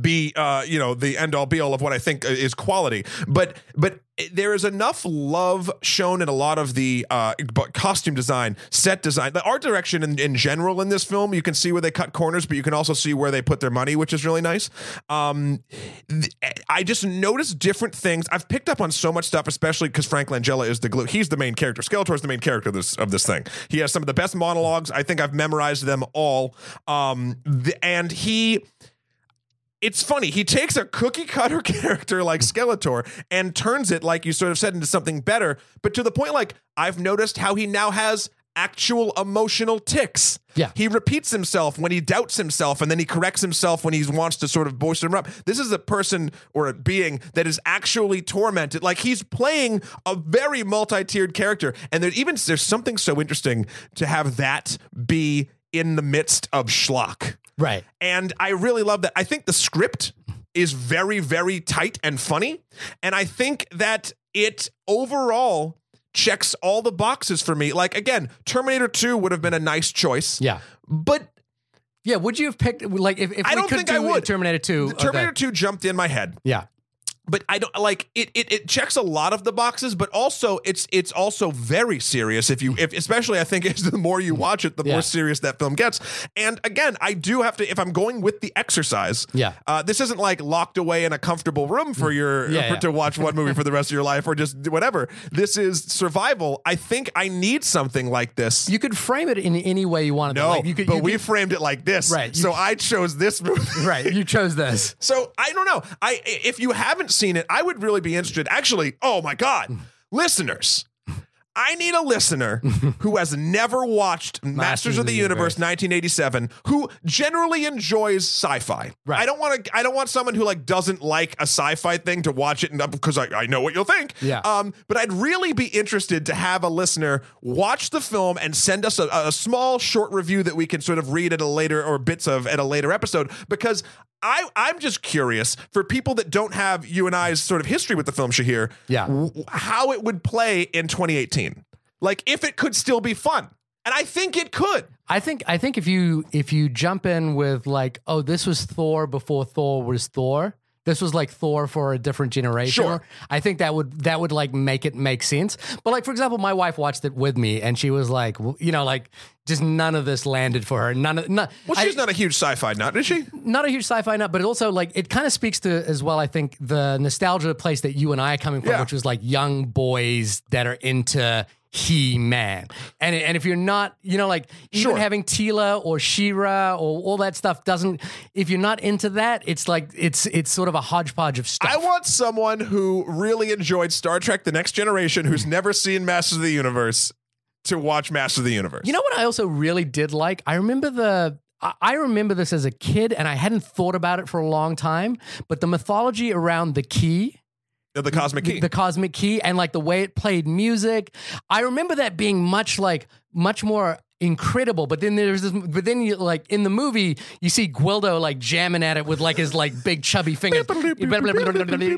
be uh you know the end all be all of what i think is quality. But but there is enough love shown in a lot of the uh costume design set design the art direction in, in general in this film you can see where they cut corners but you can also see where they put their money which is really nice. Um th- i just noticed different things. I've picked up on so much stuff especially because frank langella is the glue he's the main character. Skeletor is the main character of this of this thing. He has some of the best monologues. I think i've memorized them all. Um the, and he it's funny. He takes a cookie cutter *laughs* character like Skeletor and turns it, like you sort of said, into something better. But to the point, like I've noticed how he now has actual emotional ticks. Yeah. He repeats himself when he doubts himself and then he corrects himself when he wants to sort of boost him up. This is a person or a being that is actually tormented. Like he's playing a very multi-tiered character. And there even there's something so interesting to have that be in the midst of schlock. Right. And I really love that. I think the script is very, very tight and funny. And I think that it overall checks all the boxes for me. Like, again, Terminator 2 would have been a nice choice. Yeah. But Yeah. Would you have picked like if, if I we don't think I would. Terminator Two? the. Terminator 2 jumped in my head. Yeah. But I don't like it, it. It checks a lot of the boxes, but also it's it's also very serious. If you, if especially, I think *laughs* is the more you watch it, the Yeah. more serious that film gets. And again, I do have to if I'm going with the exercise. Yeah. uh, this isn't like locked away in a comfortable room for your Yeah, for, yeah. to watch one movie for the rest of your life or just whatever. This is survival. I think I need something like this. You could frame it in any way you wanted. to. no, Like, you could, but you we could- framed it like this, Right, you- So I chose this movie. right. You chose this. *laughs* So I don't know. I if you haven't seen it, I would really be interested. Actually, oh my god, *laughs* listeners. I need a listener *laughs* who has never watched Masters, of the, Universe, 1987, who generally enjoys sci-fi. Right. I don't want to. I don't want someone who like doesn't like a sci-fi thing to watch it, and because I, I know what you'll think. Yeah. Um. But I'd really be interested to have a listener watch the film and send us a, a small short review that we can sort of read at a later or bits of at a later episode because I I'm just curious for people that don't have you and I's sort of history with the film Shahir. Yeah. w- how it would play in 2018. Like if it could still be fun. And I think it could. I think I think if you if you jump in with like, oh, this was Thor before Thor was Thor. This was like Thor for a different generation. Sure. I think that would that would like make it make sense. But like for example, my wife watched it with me, and she was like, you know, like just none of this landed for her. None of not. Well, she's not a huge sci-fi nut, is she? not a huge sci-fi nut, but it also like it kind of speaks to as well. I think the nostalgia place that you and I are coming from, Yeah. which was like young boys that are into He Man, and and if you're not, you know, like even Sure. having Teela or She-Ra or all that stuff doesn't. If you're not into that, it's like it's it's sort of a hodgepodge of stuff. I want someone who really enjoyed Star Trek The Next Generation who's never seen Masters of the Universe to watch Masters of the Universe. You know what I also really did like? I remember the I- I remember this as a kid and I hadn't thought about it for a long time, but the mythology around the key, the, the Cosmic Key. the cosmic key and like the way it played music, I remember that being much like much more incredible but then there's this but then you like in the movie you see Gwildor like jamming at it with like his like big chubby fingers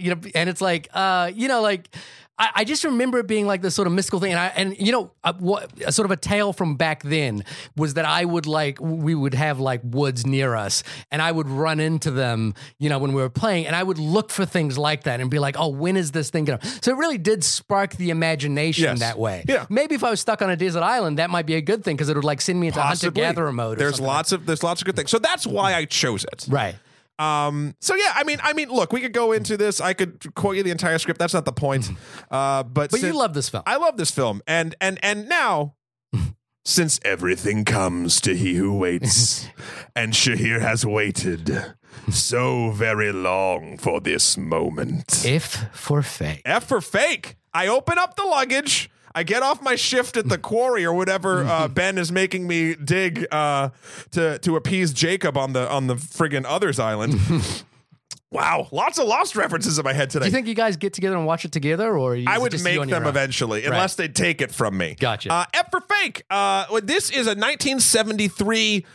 you know, and it's like uh you know like I, I just remember it being like this sort of mystical thing, and I and you know uh, what a sort of a tale from back then was that I would like we would have like woods near us, and I would run into them, you know, when we were playing, and I would look for things like that and be like, oh, when is this thing gonna? So it really did spark the imagination Yes. that way. Yeah. maybe if I was stuck on a desert island, that might be a good thing because it would like send me into hunter gatherer mode. There's something lots of there's lots of good things. So that's why I chose it. right. Um, so yeah, I mean, I mean, look, we could go into this. I could quote you the entire script. That's not the point. Uh, but But you love this film. I love this film, and and and now, *laughs* since everything comes to he who waits, *laughs* and Shahir has waited so very long for this moment. if for fake. F for fake. I open up the luggage. I get off my shift at the *laughs* quarry or whatever uh, Ben is making me dig uh, to to appease Jacob on the on the friggin' others island. *laughs* wow, lots of lost references in my head today. Do you think you guys get together and watch it together, or you, I would make them eventually, unless they take it from me. Gotcha. Uh, F for fake. Uh, this is a 1973 uh, d-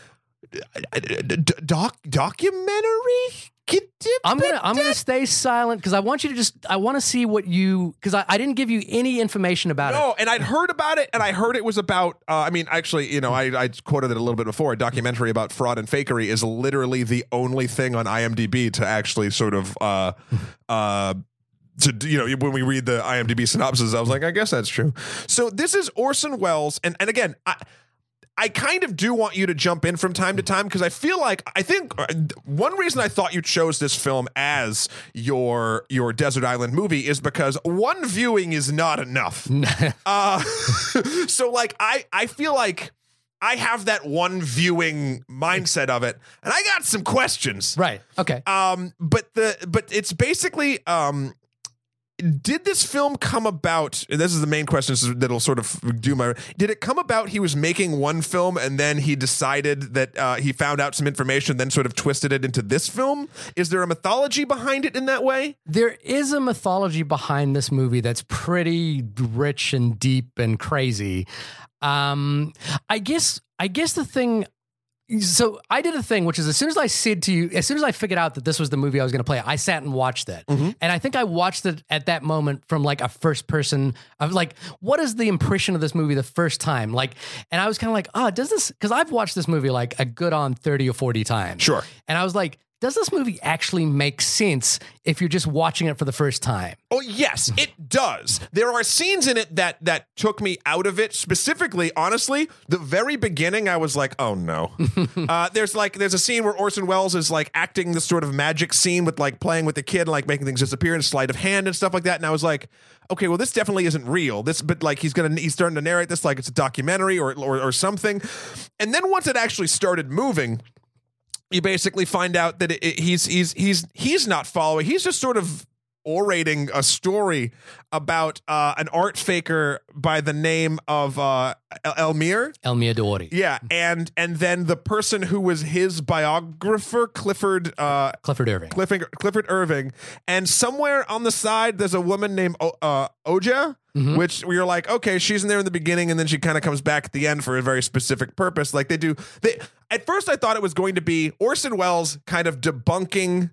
doc documentary. I'm gonna I'm gonna stay silent because I want you to just I want to see what you because I, I didn't give you any information about it. No, and I'd heard about it, and I heard it was about. Uh, I mean, actually, you know, I, I quoted it a little bit before. A documentary about fraud and fakery is literally the only thing on IMDb to actually sort of. Uh, *laughs* uh, to you know, when we read the IMDb synopsis, I was like, I guess that's true. So this is Orson Welles, and and again, I. I kind of do want you to jump in from time to time because I feel like I think uh, one reason I thought you chose this film as your your desert island movie is because one viewing is not enough. *laughs* uh, *laughs* so like I I feel like I have that one viewing mindset of it, and I got some questions. Right. Okay. Um, but the but it's basically um, did this film come about? This is the main question that'll sort of do my. Did it come about? He was making one film, and then he decided that uh, he found out some information, then sort of twisted it into this film. Is there a mythology behind it in that way? There is a mythology behind this movie that's pretty rich and deep and crazy. Um, I guess I guess the thing so I did a thing, which is as soon as I said to you, as soon as I figured out that this was the movie I was going to play, I sat and watched it, mm-hmm. and I think I watched it at that moment from like a first person of like, what is the impression of this movie the first time? Like, and I was kind of like, oh, does this? Because I've watched this movie like a good on thirty or forty times, Sure. and I was like, does this movie actually make sense if you're just watching it for the first time? Oh yes, *laughs* it does. There are scenes in it that that took me out of it. Specifically, honestly, the very beginning, I was like, "Oh no." *laughs* uh, there's like there's a scene where Orson Welles is like acting this sort of magic scene with like playing with the kid, and, like making things disappear and sleight of hand and stuff like that. And I was like, "Okay, well, this definitely isn't real." This, but like he's gonna he's starting to narrate this like it's a documentary or or, or something. And then once it actually started moving you basically find out that it, it- he's he's he's he's not following. He's just sort of orating a story about uh, an art faker by the name of uh, El- Elmyr. Elmia Dori, Yeah, and and then the person who was his biographer, Clifford uh, Clifford Irving. Clifford Clifford Irving, and somewhere on the side there's a woman named o- uh, Oja, Mm-hmm. which we are like, okay, she's in there in the beginning, and then she kind of comes back at the end for a very specific purpose. Like they do. They at first I thought it was going to be Orson Welles kind of debunking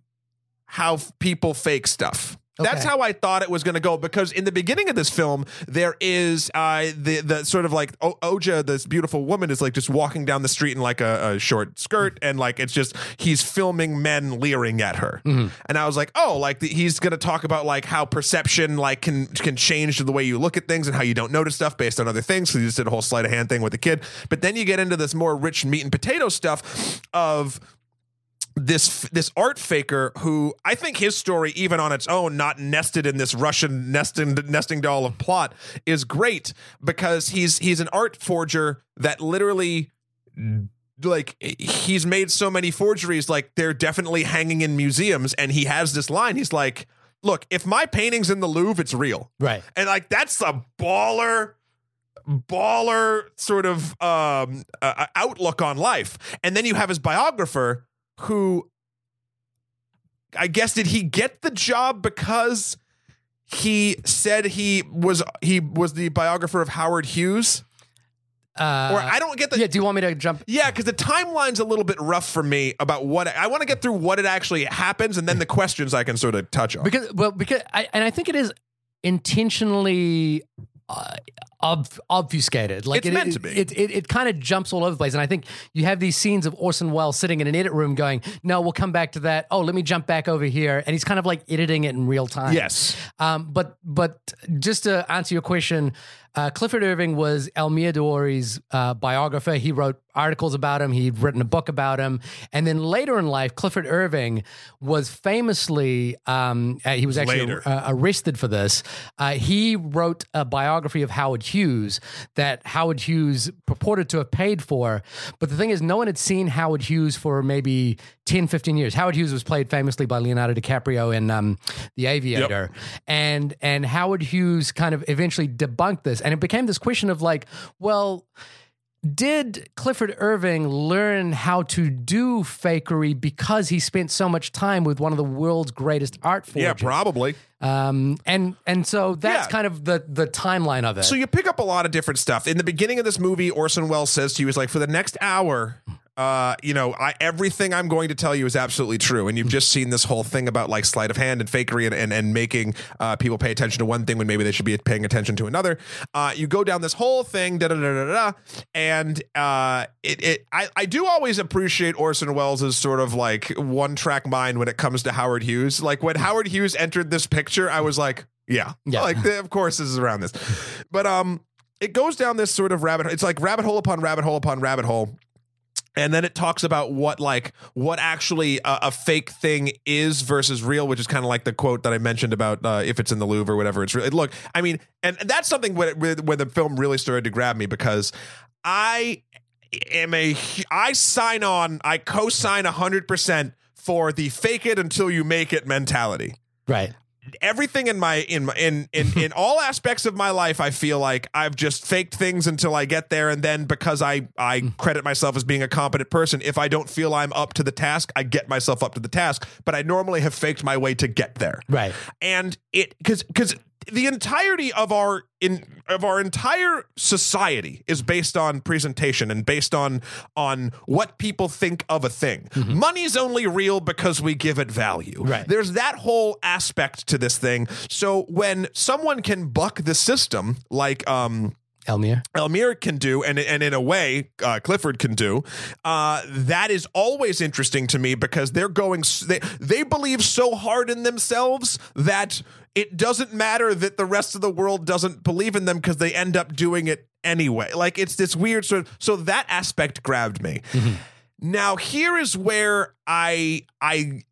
how people fake stuff. That's how I thought it was going to go because in the beginning of this film there is uh, the the sort of like o- Oja, this beautiful woman, is like just walking down the street in like a, a short skirt and like it's just he's filming men leering at her, and I was like, oh, like the, he's going to talk about like how perception like can can change the way you look at things and how you don't notice stuff based on other things. So he just did a whole sleight of hand thing with the kid, but then you get into this more rich meat and potato stuff of this this art faker who I think his story, even on its own, not nested in this Russian nesting nesting doll of plot, is great because he's he's an art forger that literally like he's made so many forgeries like they're definitely hanging in museums and he has this line. He's like look if my painting's in the louvre it's real. Right. and like that's a baller baller sort of um uh, outlook on life. And then you have his biographer who i guess did he get the job because he said he was he was the biographer of howard hughes Uh, or i don't get the yeah. Do you want me to jump? yeah, because the timeline's a little bit rough for me about what I want to get through what it actually happens, and then the questions I can sort of touch on. because well because I, and I think it is intentionally uh, ob- obfuscated. Like It's it, meant it, to be. It it, it kind of jumps all over the place, and I think you have these scenes of Orson Welles sitting in an edit room, going, "No, we'll come back to that. Oh, let me jump back over here," and he's kind of like editing it in real time. Yes. Um, but but just to answer your question, uh, Clifford Irving was Elmyr de Hory's uh, biographer. He wrote articles about him. He'd written a book about him, and then later in life, Clifford Irving was famously um, uh, he was actually uh, arrested for this. Uh, he wrote a biography of Howard Hughes that Howard Hughes purported to have paid for. But the thing is, no one had seen Howard Hughes for maybe 10, 15 years. Howard Hughes was played famously by Leonardo DiCaprio in um, The Aviator. And, and Howard Hughes kind of eventually debunked this. And it became this question of like, well, did Clifford Irving learn how to do fakery because he spent so much time with one of the world's greatest art forgers? Yeah, probably. Um, and and so that's Yeah. kind of the the timeline of it. So you pick up a lot of different stuff. In the beginning of this movie, Orson Welles says to you, "Is like for the next hour, uh, you know, I, everything I'm going to tell you is absolutely true." And you've just seen this whole thing about like sleight of hand and fakery and and, and making uh, people pay attention to one thing when maybe they should be paying attention to another. Uh, you go down this whole thing, da da da da da, and uh, it it I I do always appreciate Orson Welles' sort of like one track mind when it comes to Howard Hughes. Like when Howard Hughes entered this picture, I was like. Yeah. Yeah. Like, *laughs* of course, this is around this. But um, it goes down this sort of rabbit. It's like rabbit hole upon rabbit hole upon rabbit hole. And then it talks about what like what actually a, a fake thing is versus real, which is kind of like the quote that I mentioned about uh, if it's in the Louvre or whatever. It's really look. I mean, and that's something when, where where the film really started to grab me because I am a I sign on, I co-sign hundred percent for the fake it until you make it mentality right. Everything in my in my in in in *laughs* all aspects of my life i feel like i've just faked things until i get there. And then because i i mm. credit myself as being a competent person if i don't feel i'm up to the task i get myself up to the task. But i normally have faked my way to get there. Right. and it because because the entirety of our in of our entire society is based on presentation and based on on what people think of a thing. Money's only real because we give it value. Right. There's that whole aspect to this thing. So when someone can buck the system, like um Elmyr. Elmyr can do, and and in a way, uh, Clifford can do. Uh, that is always interesting to me because they're going. They they believe so hard in themselves that it doesn't matter that the rest of the world doesn't believe in them because they end up doing it anyway. Like it's this weird sort. Of, so that aspect grabbed me. Now here is where I I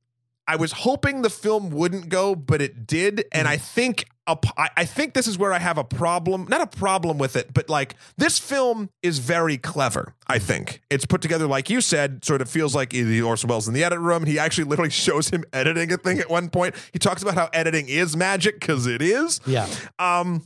I was hoping the film wouldn't go, but it did, and I think a I I think this is where I have a problem. Not a problem with it, but like this film is very clever. I think it's put together, like you said, sort of feels like the Orson Welles in the edit room. He actually literally *laughs* shows him editing a thing at one point. He talks about how editing is magic because it is Yeah. um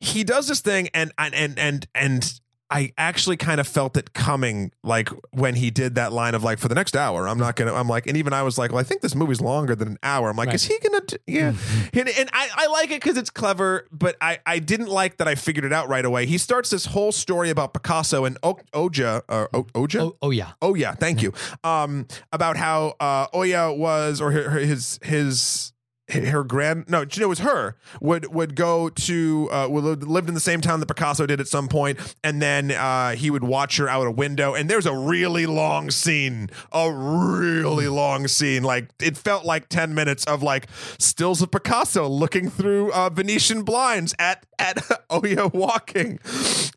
he does this thing and and and and and I actually kind of felt it coming, like when he did that line of like, for the next hour, I'm not gonna. I'm like, and even I was like, well, I think this movie's longer than an hour. I'm like, Right. is he gonna? T-? Yeah, and, and I, I like it because it's clever, but I, I didn't like that I figured it out right away. He starts this whole story about Picasso and o- Oja, or o- Oja, Oh, oh yeah. Oh yeah, thank you. Um, about how uh, Oja was, or his his her grand no, you know, it was her would would go to uh, would lived in the same town that Picasso did at some point, and then uh, he would watch her out a window. And there's a really long scene, a really long scene. Like it felt like ten minutes of like stills of Picasso looking through uh, Venetian blinds at at *laughs* Oja walking.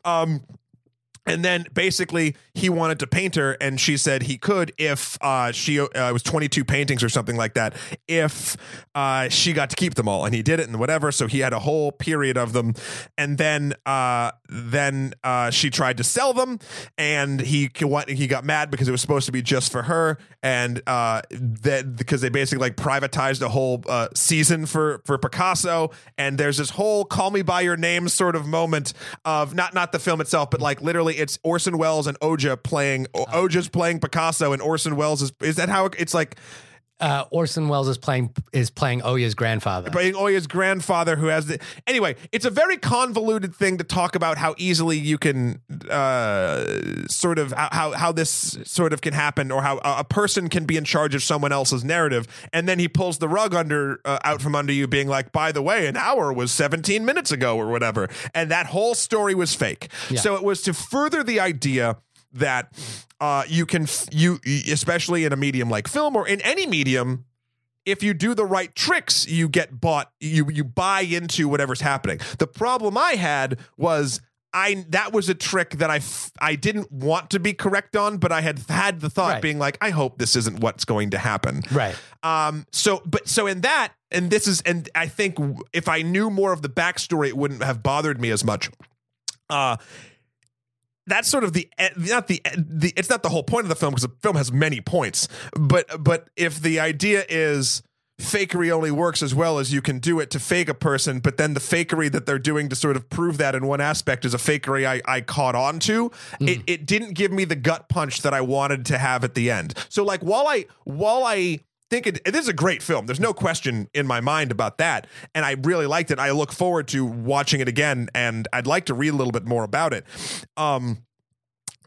Um, and then basically he wanted to paint her, and she said he could if uh, she uh, was 22 paintings or something like that. If uh, she got to keep them all, and he did it, and whatever. So he had a whole period of them, and then uh, then uh, she tried to sell them, and he he got mad because it was supposed to be just for her, and uh, that because they basically like privatized a whole season for for Picasso, and there's this whole "Call Me by Your Name" sort of moment of not not the film itself, but like literally it's Orson Welles and Oja playing. O- oh. Oja's playing Picasso, and Orson Welles is is that how it- it's like. Uh, Orson Welles is playing is playing Oja's grandfather. playing Oja's grandfather who has the anyway it's a very convoluted thing to talk about how easily you can uh sort of how how this sort of can happen or how a person can be in charge of someone else's narrative and then he pulls the rug under uh, out from under you being like by the way an hour was 17 minutes ago or whatever and that whole story was fake Yeah. so it was to further the idea that uh, you can f- you especially in a medium like film or in any medium if you do the right tricks, you get bought. You you buy into whatever's happening. The problem I had was I that was a trick that I f- I didn't want to be correct on, but I had had the thought Right. being like, I hope this isn't what's going to happen. right. Um. So, but so in that, and this is, and I think if I knew more of the backstory, it wouldn't have bothered me as much. Uh that's sort of the eh, not the eh, the it's not the whole point of the film because the film has many points. But but if the idea is fakery only works as well as you can do it to fake a person, but then the fakery that they're doing to sort of prove that in one aspect is a fakery I, I caught on to. Hmm. It it didn't give me the gut punch that I wanted to have at the end. So like while I while I think it, it is a great film. There's no question in my mind about that. And I really liked it. I look forward to watching it again and I'd like to read a little bit more about it. Um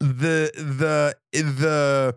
the the the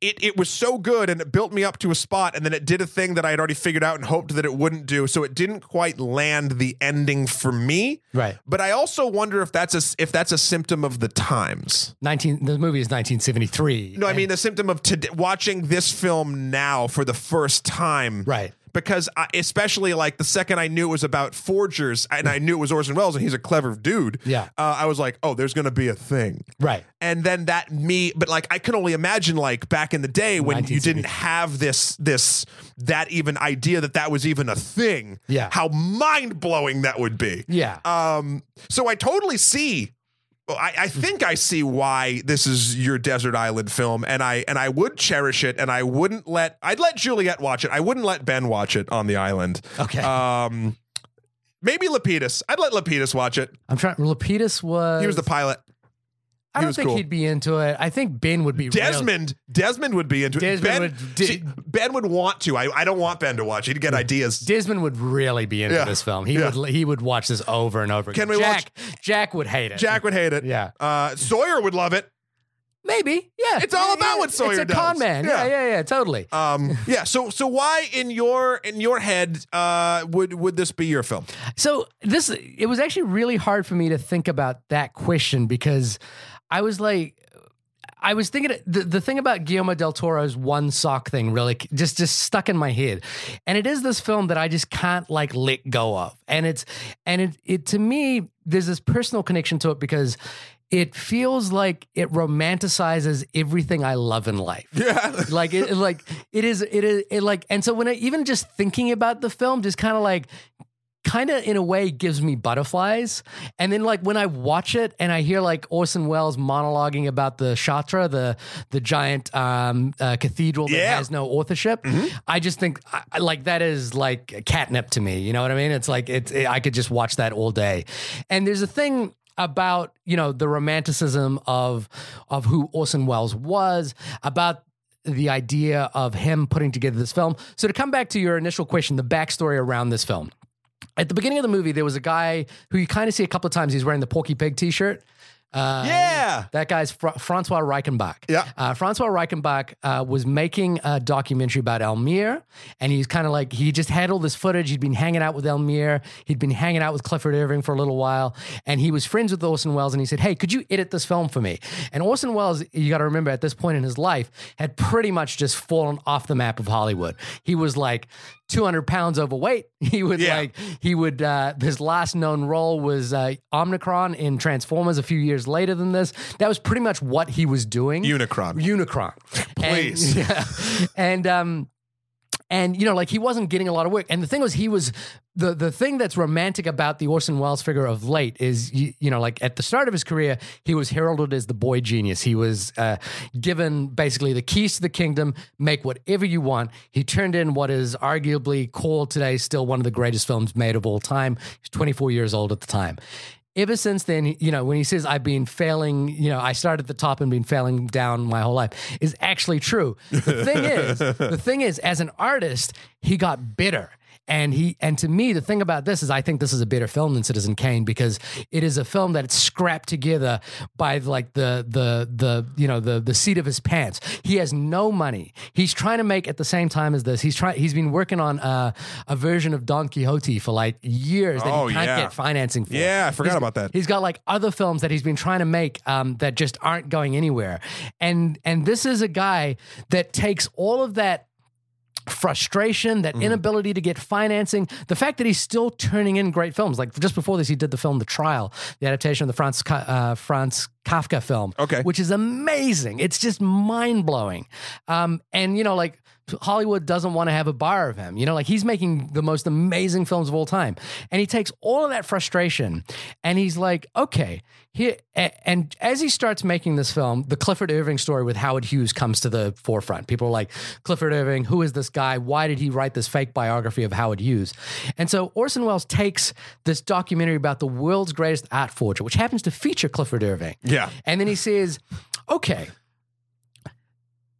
it, it was so good and it built me up to a spot and then it did a thing that I had already figured out and hoped that it wouldn't do. So it didn't quite land the ending for me. Right. But I also wonder if that's a if that's a symptom of the times. 19 the movie is 1973. No, I mean the symptom of today, watching this film now for the first time. Right. Because I, especially like the second I knew it was about forgers and I knew it was Orson Welles and he's a clever dude. Yeah. Uh, I was like, oh, there's going to be a thing. Right. And then that me, but like I can only imagine like back in the day when you didn't have this this that even idea that that was even a thing. Yeah. How mind blowing that would be. Yeah. Um, so I totally see. I, I think I see why this is your desert island film, and I and I would cherish it, and I wouldn't let I'd let Juliet watch it. I wouldn't let Ben watch it on the island. Okay. Um, maybe Lapidus. I'd let Lapidus watch it. I'm trying Lapidus was He was the pilot. I don't think cool. he'd be into it. I think Ben would be real- Desmond. Desmond would be into it. Ben, would- see, ben would want to. I, I don't want Ben to watch. He'd get ideas. Desmond would really be into Yeah. this film. He Yeah. would he would watch this over and over. Can again. we Jack, Jack would hate it. Jack would hate it. Yeah. Uh, Sawyer would love it. Maybe. Yeah. It's all about what Sawyer It's a con man. Yeah. Yeah, yeah, yeah, totally. Um, *laughs* yeah. So so why in your in your head uh, would would this be your film? So this it was actually really hard for me to think about that question because I was like I was thinking the, the thing about Guillermo del Toro's one sock thing really just just stuck in my head. And it is this film that I just can't like let go of. And it's and it it to me there's this personal connection to it because it feels like it romanticizes everything I love in life Yeah. *laughs* like it like it is it is it like and so when I even just thinking about the film just kind of like kind of in a way gives me butterflies and then like when I watch it and I hear like Orson Welles monologuing about the Chartres the the giant um uh, cathedral that Yeah. has no authorship I just think I- like that is like catnip to me you know what I mean it's like it's it, I could just watch that all day and there's a thing about you know the romanticism of of who Orson Welles was about the idea of him putting together this film. So to come back to your initial question, the backstory around this film. At the beginning of the movie, there was a guy who you kind of see a couple of times. He's wearing the Porky Pig T-shirt. Uh, Yeah. that guy's Fra- Francois Reichenbach. Yeah. Uh, Francois Reichenbach uh, was making a documentary about Elmyr, and he's kind of like, he just had all this footage. He'd been hanging out with Elmyr. He'd been hanging out with Clifford Irving for a little while, and he was friends with Orson Welles, and he said, Hey, could you edit this film for me? And Orson Welles, you got to remember, at this point in his life, had pretty much just fallen off the map of Hollywood. He was like, 200 pounds overweight. *laughs* He would Yeah. like, he would, uh, his last known role was uh, Omnicron in Transformers a few years later than this. That was pretty much what he was doing. Unicron. Unicron. Please. And, *laughs* yeah. And, um, and you know, like he wasn't getting a lot of work. And the thing was, he was the the thing that's romantic about the Orson Welles figure of late is you, you know, like at the start of his career, he was heralded as the boy genius. He was uh, given basically the keys to the kingdom, make whatever you want. He turned in what is arguably called today still one of the greatest films made of all time. He's 24 years old at the time ever since then, you know, when he says I've been failing, you know, I started at the top and been failing down my whole life, is actually true. The thing is, *laughs* the thing is, as an artist, he got bitter. And he and to me, the thing about this is I think this is a better film than Citizen Kane because it is a film that it's scrapped together by like the the the you know the the seat of his pants. He has no money. He's trying to make at the same time as this. He's trying. He's been working on a, a version of Don Quixote for like years that Oh, he can't yeah. get financing for. Yeah, I forgot He's- about that. He's got like other films that he's been trying to make um, that just aren't going anywhere. And and this is a guy that takes all of that frustration, that inability to get financing, the fact that he's still turning in great films. Like just before this, he did the film The Trial, the adaptation of the Franz, uh, Franz Kafka film, Okay. which is amazing. It's just mind blowing. Um, and, you know, like, Hollywood doesn't want to have a bar of him. You know, like he's making the most amazing films of all time. And he takes all of that frustration and he's like, okay, here. And as he starts making this film, the Clifford Irving story with Howard Hughes comes to the forefront. People are like, Clifford Irving, who is this guy? Why did he write this fake biography of Howard Hughes? And so Orson Welles takes this documentary about the world's greatest art forger, which happens to feature Clifford Irving. Yeah. And then he says, okay,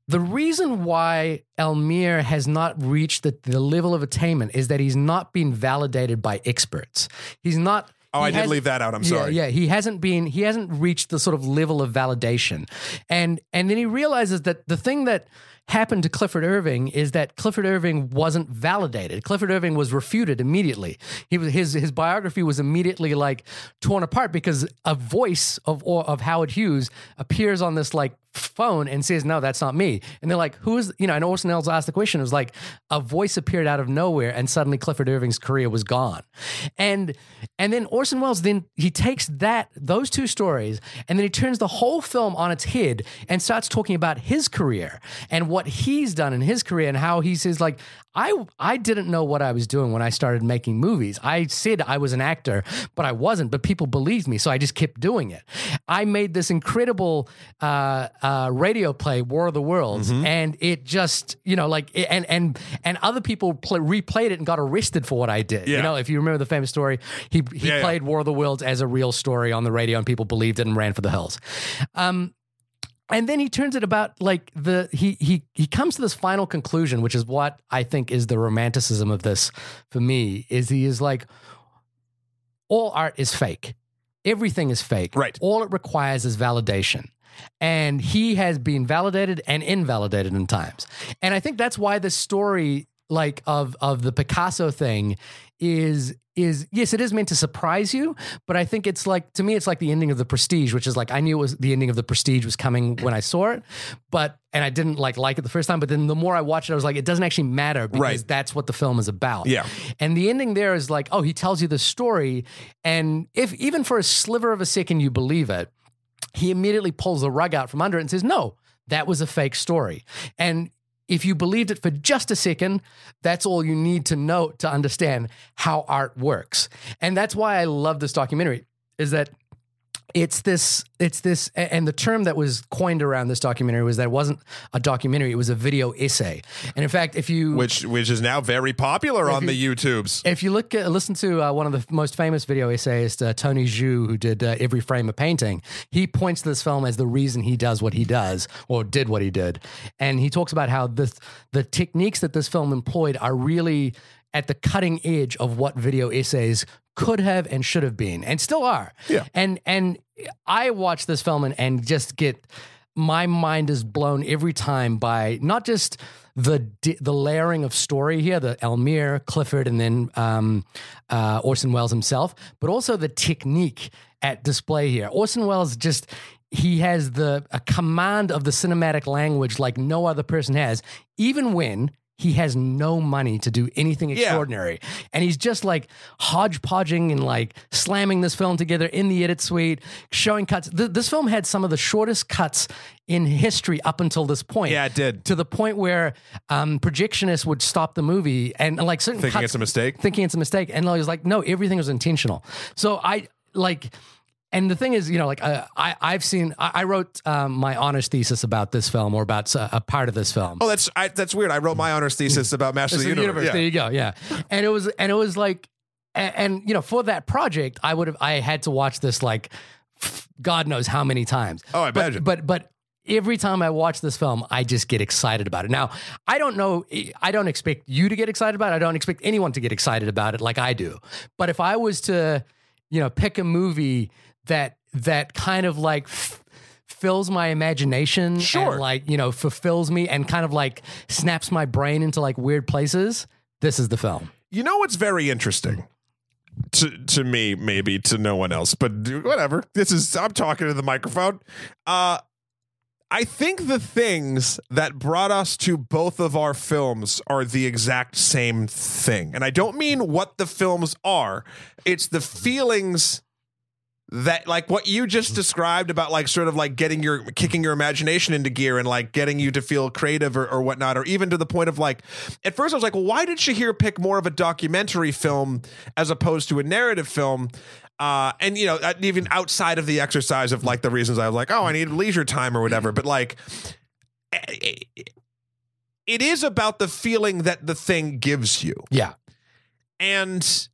the reason why Elmyr has not reached the, the level of attainment is that he's not been validated by experts. He's not. Oh, he I did leave that out. I'm yeah, sorry. Yeah, he hasn't been he hasn't reached the sort of level of validation. And and then he realizes that the thing that happened to Clifford Irving is that Clifford Irving wasn't validated. Clifford Irving was refuted immediately. He was his his biography was immediately like torn apart because a voice of of Howard Hughes appears on this like phone and says, "No, that's not me." And they're like, "Who is?" You know, and Orson Welles asked the question. It was like a voice appeared out of nowhere, and suddenly Clifford Irving's career was gone. And and then Orson Welles then he takes that those two stories, and then he turns the whole film on its head and starts talking about his career and what he's done in his career and how he says like. I, I didn't know what I was doing when I started making movies. I said I was an actor, but I wasn't. But people believed me, so I just kept doing it. I made this incredible uh, uh, radio play, War of the Worlds, and it just you know like it- and and and other people play, replayed it and got arrested for what I did. Yeah. You know, if you remember the famous story, he he Yeah, yeah. played War of the Worlds as a real story on the radio, and people believed it and ran for the hills. Um, and then he turns it about like the he he he comes to this final conclusion, which is what I think is the romanticism of this for me. Is he is like all art is fake, everything is fake. Right. All it requires is validation. And he has been validated and invalidated in times. And I think that's why the story like of of the Picasso thing is is yes, it is meant to surprise you, but I think it's like to me, it's like the ending of the Prestige, which is like I knew it was the ending of the Prestige was coming when I saw it, but and I didn't like like it the first time, but then the more I watched it, I was like, it doesn't actually matter because Right. that's what the film is about. Yeah. And the ending there is like, oh, he tells you the story, and if even for a sliver of a second you believe it, he immediately pulls the rug out from under it and says, no, that was a fake story. And if you believed it for just a second, that's all you need to know to understand how art works. And that's why I love this documentary is that it's this it's this and the term that was coined around this documentary was that it wasn't a documentary it was a video essay and in fact if you Which which is now very popular on the YouTubes. if you look at, listen to uh, one of the most famous video essayists, uh, Tony Zhou, who did uh, Every Frame a Painting, he points to this film as the reason he does what he does or did what he did. And he talks about how this, the techniques that this film employed are really at the cutting edge of what video essays could have and should have been and still are. Yeah. And and I watch this film and, and just get my mind is blown every time by not just the the layering of story here, the Elmyr, Clifford, and then um, uh, Orson Welles himself, but also the technique at display here. Orson Welles just he has the a command of the cinematic language like no other person has, even when he has no money to do anything extraordinary. And he's just like hodgepodging and like slamming this film together in the edit suite, showing cuts. Th- this film had some of the shortest cuts in history up until this point. Yeah, it did. To the point where um, projectionists would stop the movie and like certain Thinking cuts, it's a mistake. thinking it's a mistake. And I was like, no, everything was intentional. So I like, and the thing is, you know, like uh, I, I've seen, I, I wrote um, my honors thesis about this film or about uh, a part of this film. Oh, that's I, that's weird. I wrote my honors thesis about Master of the the Universe. There you go. Yeah. And it was, and it was like, and, and you know, for that project, I would have I had to watch this like God knows how many times. Oh, I But- imagine. But but every time I watch this film, I just get excited about it. Now, I don't know. I don't expect you to get excited about it. I don't expect anyone to get excited about it like I do. But if I was to, you know, pick a movie that that kind of like. F- fills my imagination Sure. and like you know fulfills me and kind of like snaps my brain into like weird places this is the film You know what's very interesting to to me, maybe to no one else, but whatever. This is I'm talking to the microphone. Uh I think the things that brought us to both of our films are the exact same thing. And I don't mean what the films are. It's the feelings that like what you just described about like sort of like getting your kicking your imagination into gear and like getting you to feel creative or, or whatnot or even to the point of like at first i was like well why did shahir pick more of a documentary film as opposed to a narrative film? Uh, and you know uh, even outside of the exercise of like the reasons i was like oh i need leisure time or whatever but like it is about the feeling that the thing gives you. Yeah. And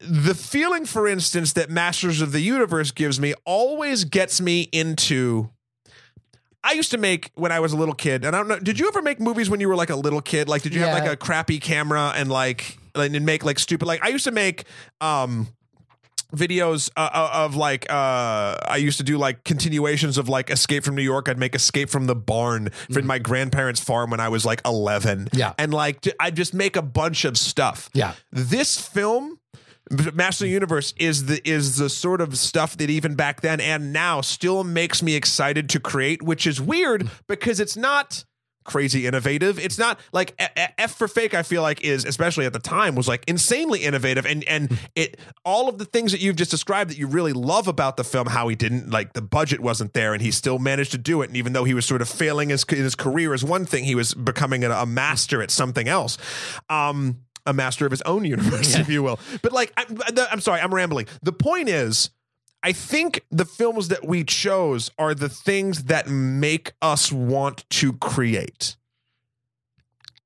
the feeling, for instance, that Masters of the Universe gives me always gets me into. I used to make when I was a little kid, and I don't know. Did you ever make movies when you were like a little kid? Like, did you have like a crappy camera and like and make like stupid? Like, I used to make um videos uh, uh, of like uh I used to do like continuations of like Escape from New York. I'd make Escape from the Barn from my grandparents' farm when I was like 11. Yeah. and like I'd just make a bunch of stuff yeah this film Master of the Universe is the is the sort of stuff that even back then and now still makes me excited to create, which is weird because it's not crazy innovative. It's not like F for Fake. I feel like is especially at the time was like insanely innovative, and and it all of the things that you've just described that you really love about the film. How he didn't like the budget wasn't there, and he still managed to do it. And even though he was sort of failing his in his career as one thing, he was becoming a, a master at something else. Um, a master of his own universe, if you will. But like, I, the- I'm sorry, I'm rambling. The point is, I think the films that we chose are the things that make us want to create.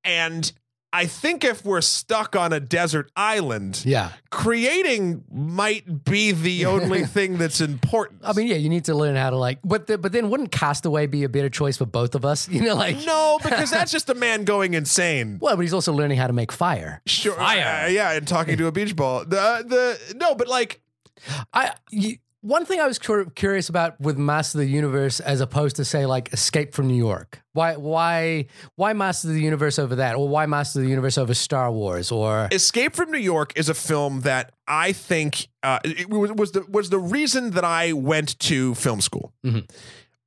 And I think if we're stuck on a desert island, yeah creating might be the only *laughs* thing that's important. I mean, yeah, you need to learn how to like, but the, but then wouldn't Castaway be a better choice for both of us? *laughs* You know, like no, *laughs* because that's just a man going insane. well, but he's also learning how to make fire. Sure, Fire. uh, yeah, and talking to a beach ball. The the no, but like I you, one thing I was cur- curious about with Master of the Universe as opposed to say like Escape from New York. Why why why Master of the Universe over that, or why Master of the Universe over Star Wars, or Escape from New York is a film that I think uh, it was, was the was the reason that I went to film school, Mhm.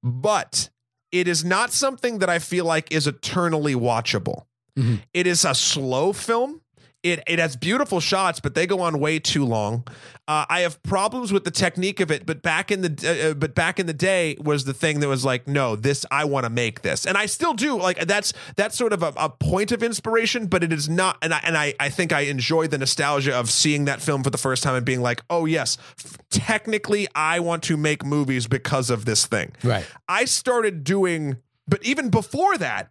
but it is not something that I feel like is eternally watchable. Mhm. It is a slow film. It it has beautiful shots, but they go on way too long. Uh, I have problems with the technique of it, but back in the uh, uh, but back in the day was the thing that was like, no, this I want to make this, and I still do. Like that's that's sort of a, a point of inspiration, but it is not. And I and I I think I enjoy the nostalgia of seeing that film for the first time and being like, oh yes, f- technically I want to make movies because of this thing. right? I started doing, but even before that,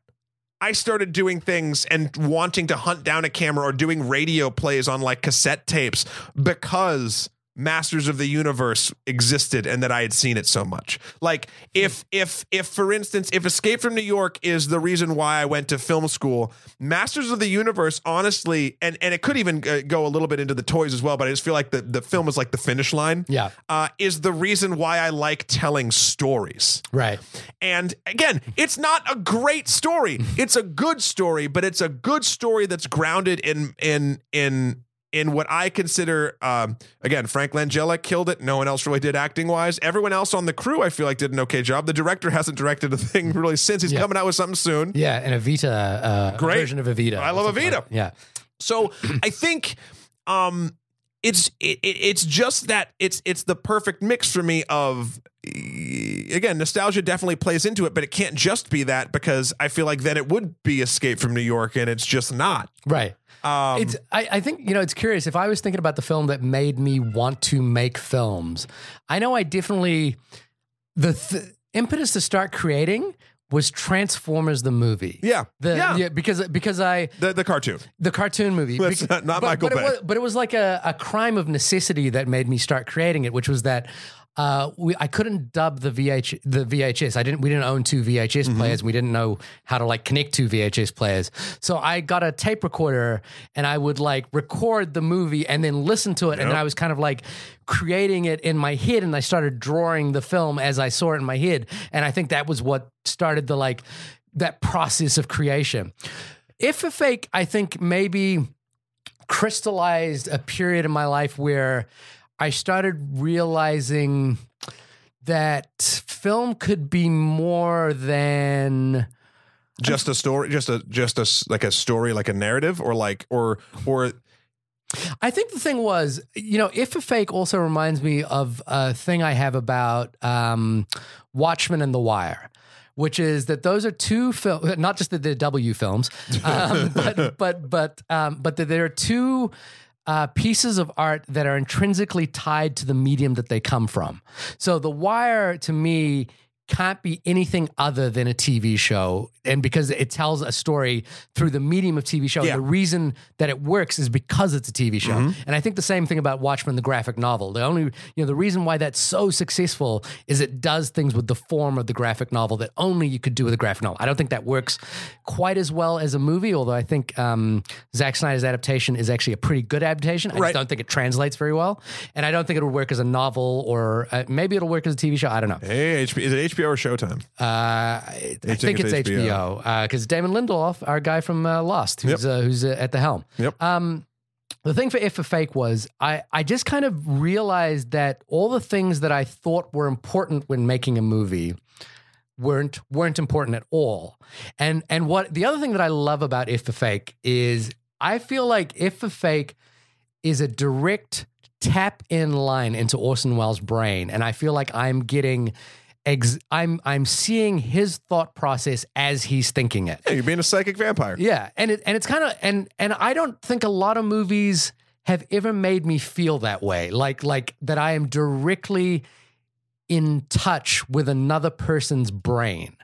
I started doing things and wanting to hunt down a camera or doing radio plays on like cassette tapes because Masters of the Universe existed and that I had seen it so much. Like if if if for instance if Escape from New York is the reason why I went to film school, Masters of the Universe honestly and and it could even uh, go a little bit into the toys as well, but I just feel like the the film is like the finish line. Yeah, Uh, is the reason why I like telling stories. right. And again, it's not a great story. *laughs* It's a good story, but it's a good story that's grounded in in in in what I consider um again, Frank Langella killed it. No one else really did acting wise. Everyone else on the crew I feel like did an okay job. The director hasn't directed a thing really since. He's Yeah. coming out with something soon. Yeah, and Evita, uh, Great. version of Evita. I love Evita. like- yeah, So I think um it's it, it- it's just that it's it's the perfect mix for me of again nostalgia definitely plays into it but it can't just be that because I feel like then it would be Escape from New York and it's just not. right. Um, it's I, I think you know it's curious if i was thinking about the film that made me want to make films i know i definitely the th- impetus to start creating was Transformers the movie. Yeah. The, Yeah. because because I The the cartoon. the cartoon movie. That's not- not but, Michael but Bay. It was, but it was like a, a crime of necessity that made me start creating it, which was that uh, we I couldn't dub the VH the VHS. I didn't. We didn't own two VHS Mm-hmm. players. We didn't know how to like connect two VHS players. So I got a tape recorder and I would like record the movie and then listen to it. And then I was kind of like creating it in my head, and I started drawing the film as I saw it in my head. And I think that was what started the like that process of creation. F for Fake, I think maybe crystallized a period in my life where I started realizing that film could be more than Just a story. Just a just a like a story, like a narrative, or like or or I think the thing was, you know, F for Fake also reminds me of a thing I have about um, Watchmen and The Wire. Which is that those are two films, not just that they're W films, um, *laughs* but but but um, but that there are two uh, pieces of art that are intrinsically tied to the medium that they come from. So The Wire, to me, can't be anything other than a TV show. And because it tells a story through the medium of TV show, Yeah. the reason that it works is because it's a TV show. Mm-hmm. And I think the same thing about Watchmen, the graphic novel. The only, you know, the reason why that's so successful is it does things with the form of the graphic novel that only you could do with a graphic novel. I don't think that works quite as well as a movie, although I think um, Zack Snyder's adaptation is actually a pretty good adaptation. I Right. just don't think it translates very well. And I don't think it'll work as a novel or uh, maybe it'll work as a TV show. I don't know. hey, is it HBO or Showtime? Uh, I I think it's it's HBO because Damon Lindelof, our guy from uh, Lost, who's uh, who's uh, at the helm. Yep. Um, the thing for F for Fake was I I just kind of realized that all the things that I thought were important when making a movie weren't weren't important at all. And and what the other thing that I love about F for Fake is I feel like F for Fake is a direct tap in line into Orson Welles' brain, and I feel like I'm getting. Ex- I'm I'm seeing his thought process as he's thinking it. Yeah, you're being a psychic vampire. Yeah, and it and it's kind of and and I don't think a lot of movies have ever made me feel that way. Like like that I am directly in touch with another person's brain.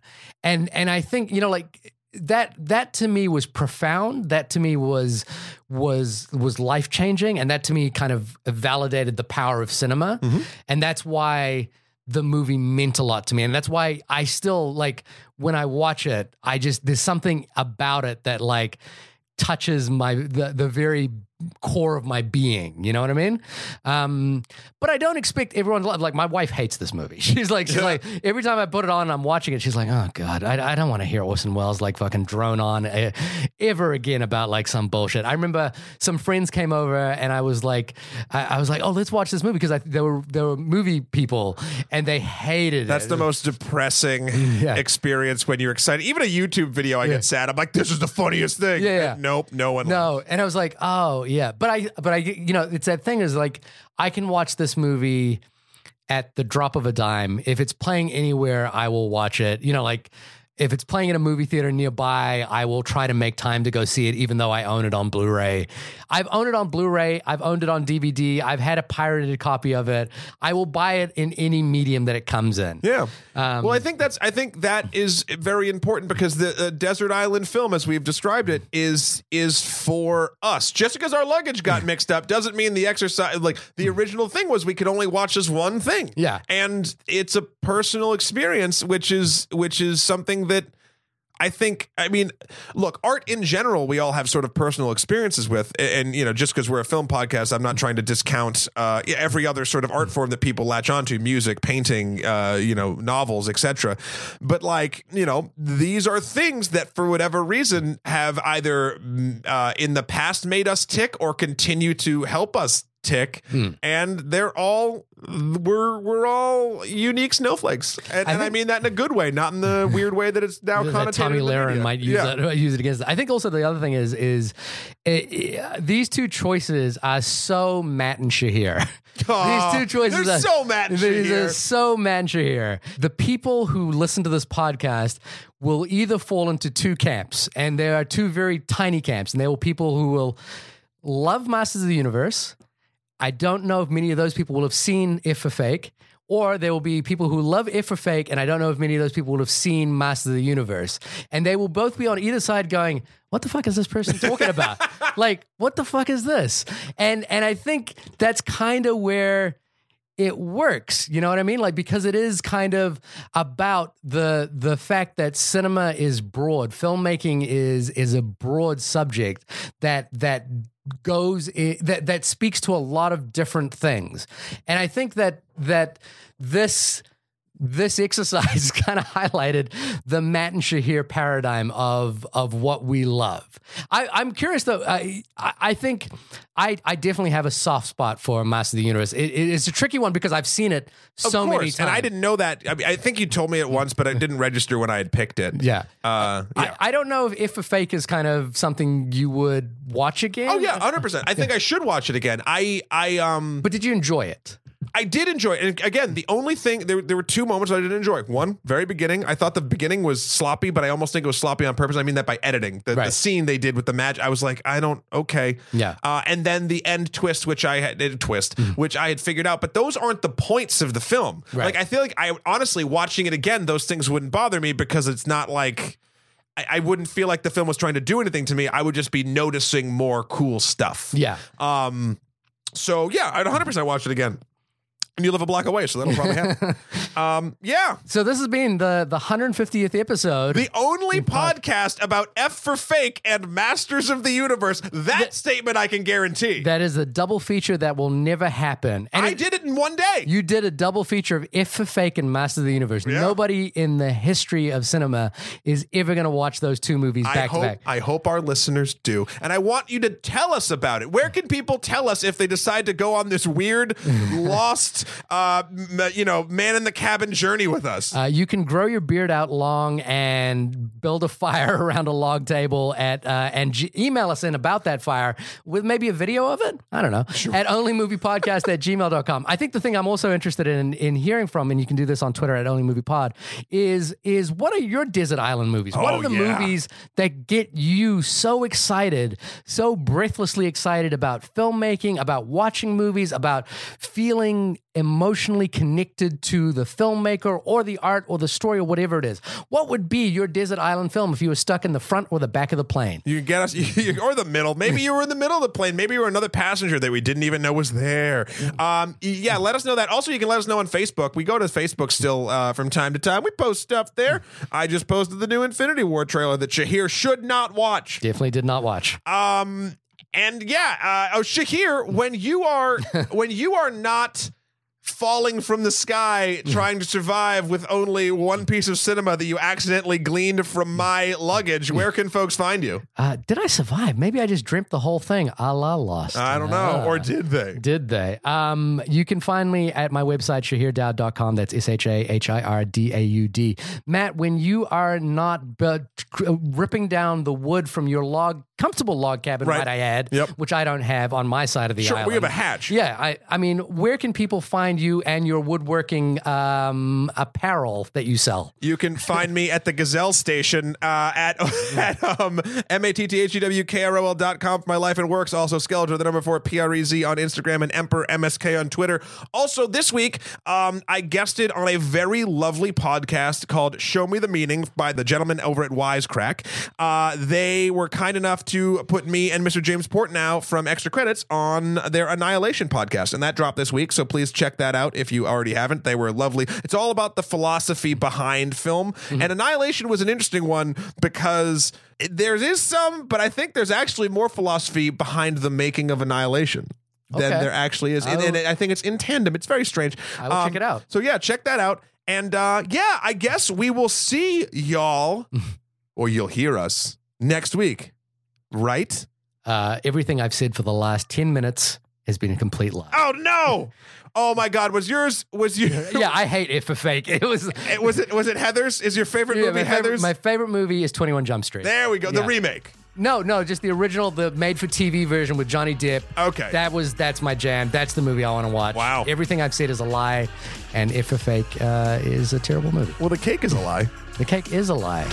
And and I think, you know, like that that to me was profound. That to me was was was life-changing and that to me kind of validated the power of cinema. Mm-hmm. And that's why the movie meant a lot to me. And that's why I still like when I watch it I just there's something about it that like touches my the the very core of my being you know what I mean um but I don't expect everyone to love like my wife hates this movie *laughs* she's like she's like every time I put it on and I'm watching it she's like oh god I, I don't want to hear Orson Welles like fucking drone on uh, ever again about like some bullshit I remember some friends came over and I was like I, I was like oh let's watch this movie because I there were there were movie people and they hated That's it That's the most depressing *laughs* Yeah. experience when you're excited. Even a YouTube video, I Yeah. get sad. I'm like, this is the funniest thing. Yeah, yeah. And nope, no one. No, and I was like, oh yeah, but I, but I, you know, it's that thing is like I can watch this movie at the drop of a dime. If it's playing anywhere, I will watch it. You know, like if it's playing in a movie theater nearby, I will try to make time to go see it, even though I own it on Blu-ray. I've owned it on Blu-ray. I've owned it on DVD. I've had a pirated copy of it. I will buy it in any medium that it comes in. Yeah. Um, well, I think that's I think that is very important because the uh, desert island film, as we've described it, is is for us. Just because our luggage got *laughs* mixed up doesn't mean the exercise. Like the original thing was, we could only watch this one thing. Yeah. and it's a personal experience, which is which is something that. I think, I mean, look, art in general, we all have sort of personal experiences with. And, you know, just because we're a film podcast, I'm not trying to discount uh, every other sort of art form that people latch onto music, painting, uh, you know, novels, etc. But, like, you know, these are things that for whatever reason have either mm, uh, in the past made us tick or continue to help us tick and they're all we're we're all unique snowflakes and, I and I mean that in a good way not in the *laughs* weird way that it's now connotated Tomi in the Lahren media. might use Yeah. that *laughs* use it against. I think also the other thing is is uh, these two choices are so Matt and Shahir. *laughs* Aw, these two choices are so Matt and these Shahir. are so Matt and Shahir. The people who listen to this podcast will either fall into two camps, and there are two very tiny camps, and there will people who will love Masters of the Universe. I don't know if many of those people will have seen F for Fake. or there will be people who love F for Fake, and I don't know if many of those people will have seen Master of the Universe, and they will both be on either side going, "What the fuck is this person talking about? *laughs* like, what the fuck is this?" And and I think that's kind of where it works you know what i mean? Like because it is kind of about the the fact that cinema is broad. Filmmaking is is a broad subject that that goes i that that speaks to a lot of different things. And i think that that this this exercise *laughs* kind of highlighted the Matt and Shahir paradigm of of what we love. I, I'm curious though. I I think I I definitely have a soft spot for Master of the Universe. It, it's a tricky one because I've seen it so of many times, and I didn't know that. I, mean, I think you told me it once, but it didn't register when I had picked it. Yeah. Uh, yeah. I, I don't know if, F for Fake is kind of something you would watch again. oh yeah, hundred percent. I think I should watch it again. I I um But did you enjoy it? I did enjoy it. And again, the only thing there, there were two moments I didn't enjoy. One, very beginning. I thought the beginning was sloppy, but I almost think it was sloppy on purpose. I mean that by editing. The, the scene they did with the match, I was like, I don't okay. Yeah. Uh, and then the end twist, which I had uh, twist, Mm. which I had figured out, but those aren't the points of the film. Right. Like I feel like I honestly watching it again, those things wouldn't bother me because it's not like I, I wouldn't feel like the film was trying to do anything to me. I would just be noticing more cool stuff. Yeah. Um, so yeah, I'd 100 percent watch it again. And you live a block away, so that'll probably happen. *laughs* um, yeah, So this has been the the 150th episode. the only podcast about F for fake and Masters of the Universe. That statement I can guarantee. that is a double feature that will never happen. And I it- did it in one day. You did a double feature of F for Fake and Masters of the Universe. Nobody in the history of cinema is ever going to watch those two movies I back hope to back. I hope our listeners do, and I want you to tell us about it. Where can people tell us if they decide to go on this weird, *laughs* lost, uh, you know, man in the cabin journey with us? Uh, you can grow your beard out long and build a *laughs* fire around a log table at uh, and g- email us in about that fire with maybe a video of it. I don't know. At onlymoviepodcast at gmail.com. I think the thing I'm also interested in in hearing from, and you can do this on Twitter at onlymoviepod, is is what are your desert island movies? what Oh, are the yeah. movies that get you so excited, so breathlessly excited about filmmaking, about watching movies, about feeling emotionally connected to the filmmaker or the art or the story or whatever it is. What would be your desert island film if you were stuck in the front or the back of the plane? You can get us, *laughs* or the middle. Maybe you were in the middle of the plane. Maybe you were another passenger that we didn't even know was there. Um, yeah, let us know that. Also, you can let us know on Facebook. We go to Facebook still uh, from time to time. We post stuff there. I just posted the new Infinity War trailer that Shahir should not watch. Definitely did not watch. Um, and yeah, uh, oh, Shahir, when you are *laughs* when you are not falling from the sky trying to survive with only one piece of cinema that you accidentally gleaned from my luggage, where can folks find you? Uh, did I survive? Maybe I just dreamt the whole thing. A la lost. I don't know. Ah. Or did they? Did they? Um, you can find me at my website, shahirdaud.com. That's S H A H I R D A U D. Matt, when you are not ripping down the wood from your log, comfortable log cabin, Right. might I add, Yep. which I don't have on my side of the Sure, island. we have a hatch. Yeah, I, I mean, where can people find you and your woodworking um, apparel that you sell? You can find me at the Gazelle Station uh, at *laughs* at um, m a t t h e w k r o l dot com for my life and works. Also, Skeletor, the number four P R E Z on Instagram and Emperor MSK on Twitter. Also, this week, um, I guested on a very lovely podcast called "Show Me the Meaning" by the gentleman over at Wisecrack. Uh, they were kind enough to put me and Mr. James Portnow from Extra Credits on their Annihilation podcast, and that dropped this week. So please check that out if you already haven't. They were lovely. It's all about the philosophy behind film, and Annihilation was an interesting one because there is some, but I think there's actually more philosophy behind the making of Annihilation. Than Okay. there actually is, and, I and I think it's in tandem. It's very strange. I will check it out. So yeah, check that out. And uh, yeah, I guess we will see y'all, *laughs* or you'll hear us next week, right? Uh, everything I've said for the last 10 minutes has been a complete lie. Oh no! *laughs* Oh my God! Was yours? Was you? *laughs* yeah, I hate it for fake. It was *laughs* It- was it? Was it Heather's? Is your favorite yeah, movie my, favorite, Heather's? my favorite movie is 21 Jump Street. there we go. The remake. No, no, just the original, the made for TV version with Johnny Depp. Okay. That was that's my jam. That's the movie I want to watch. Wow. Everything I've said is a lie, and F for Fake uh, is a terrible movie. Well, the cake is a lie. The cake is a lie.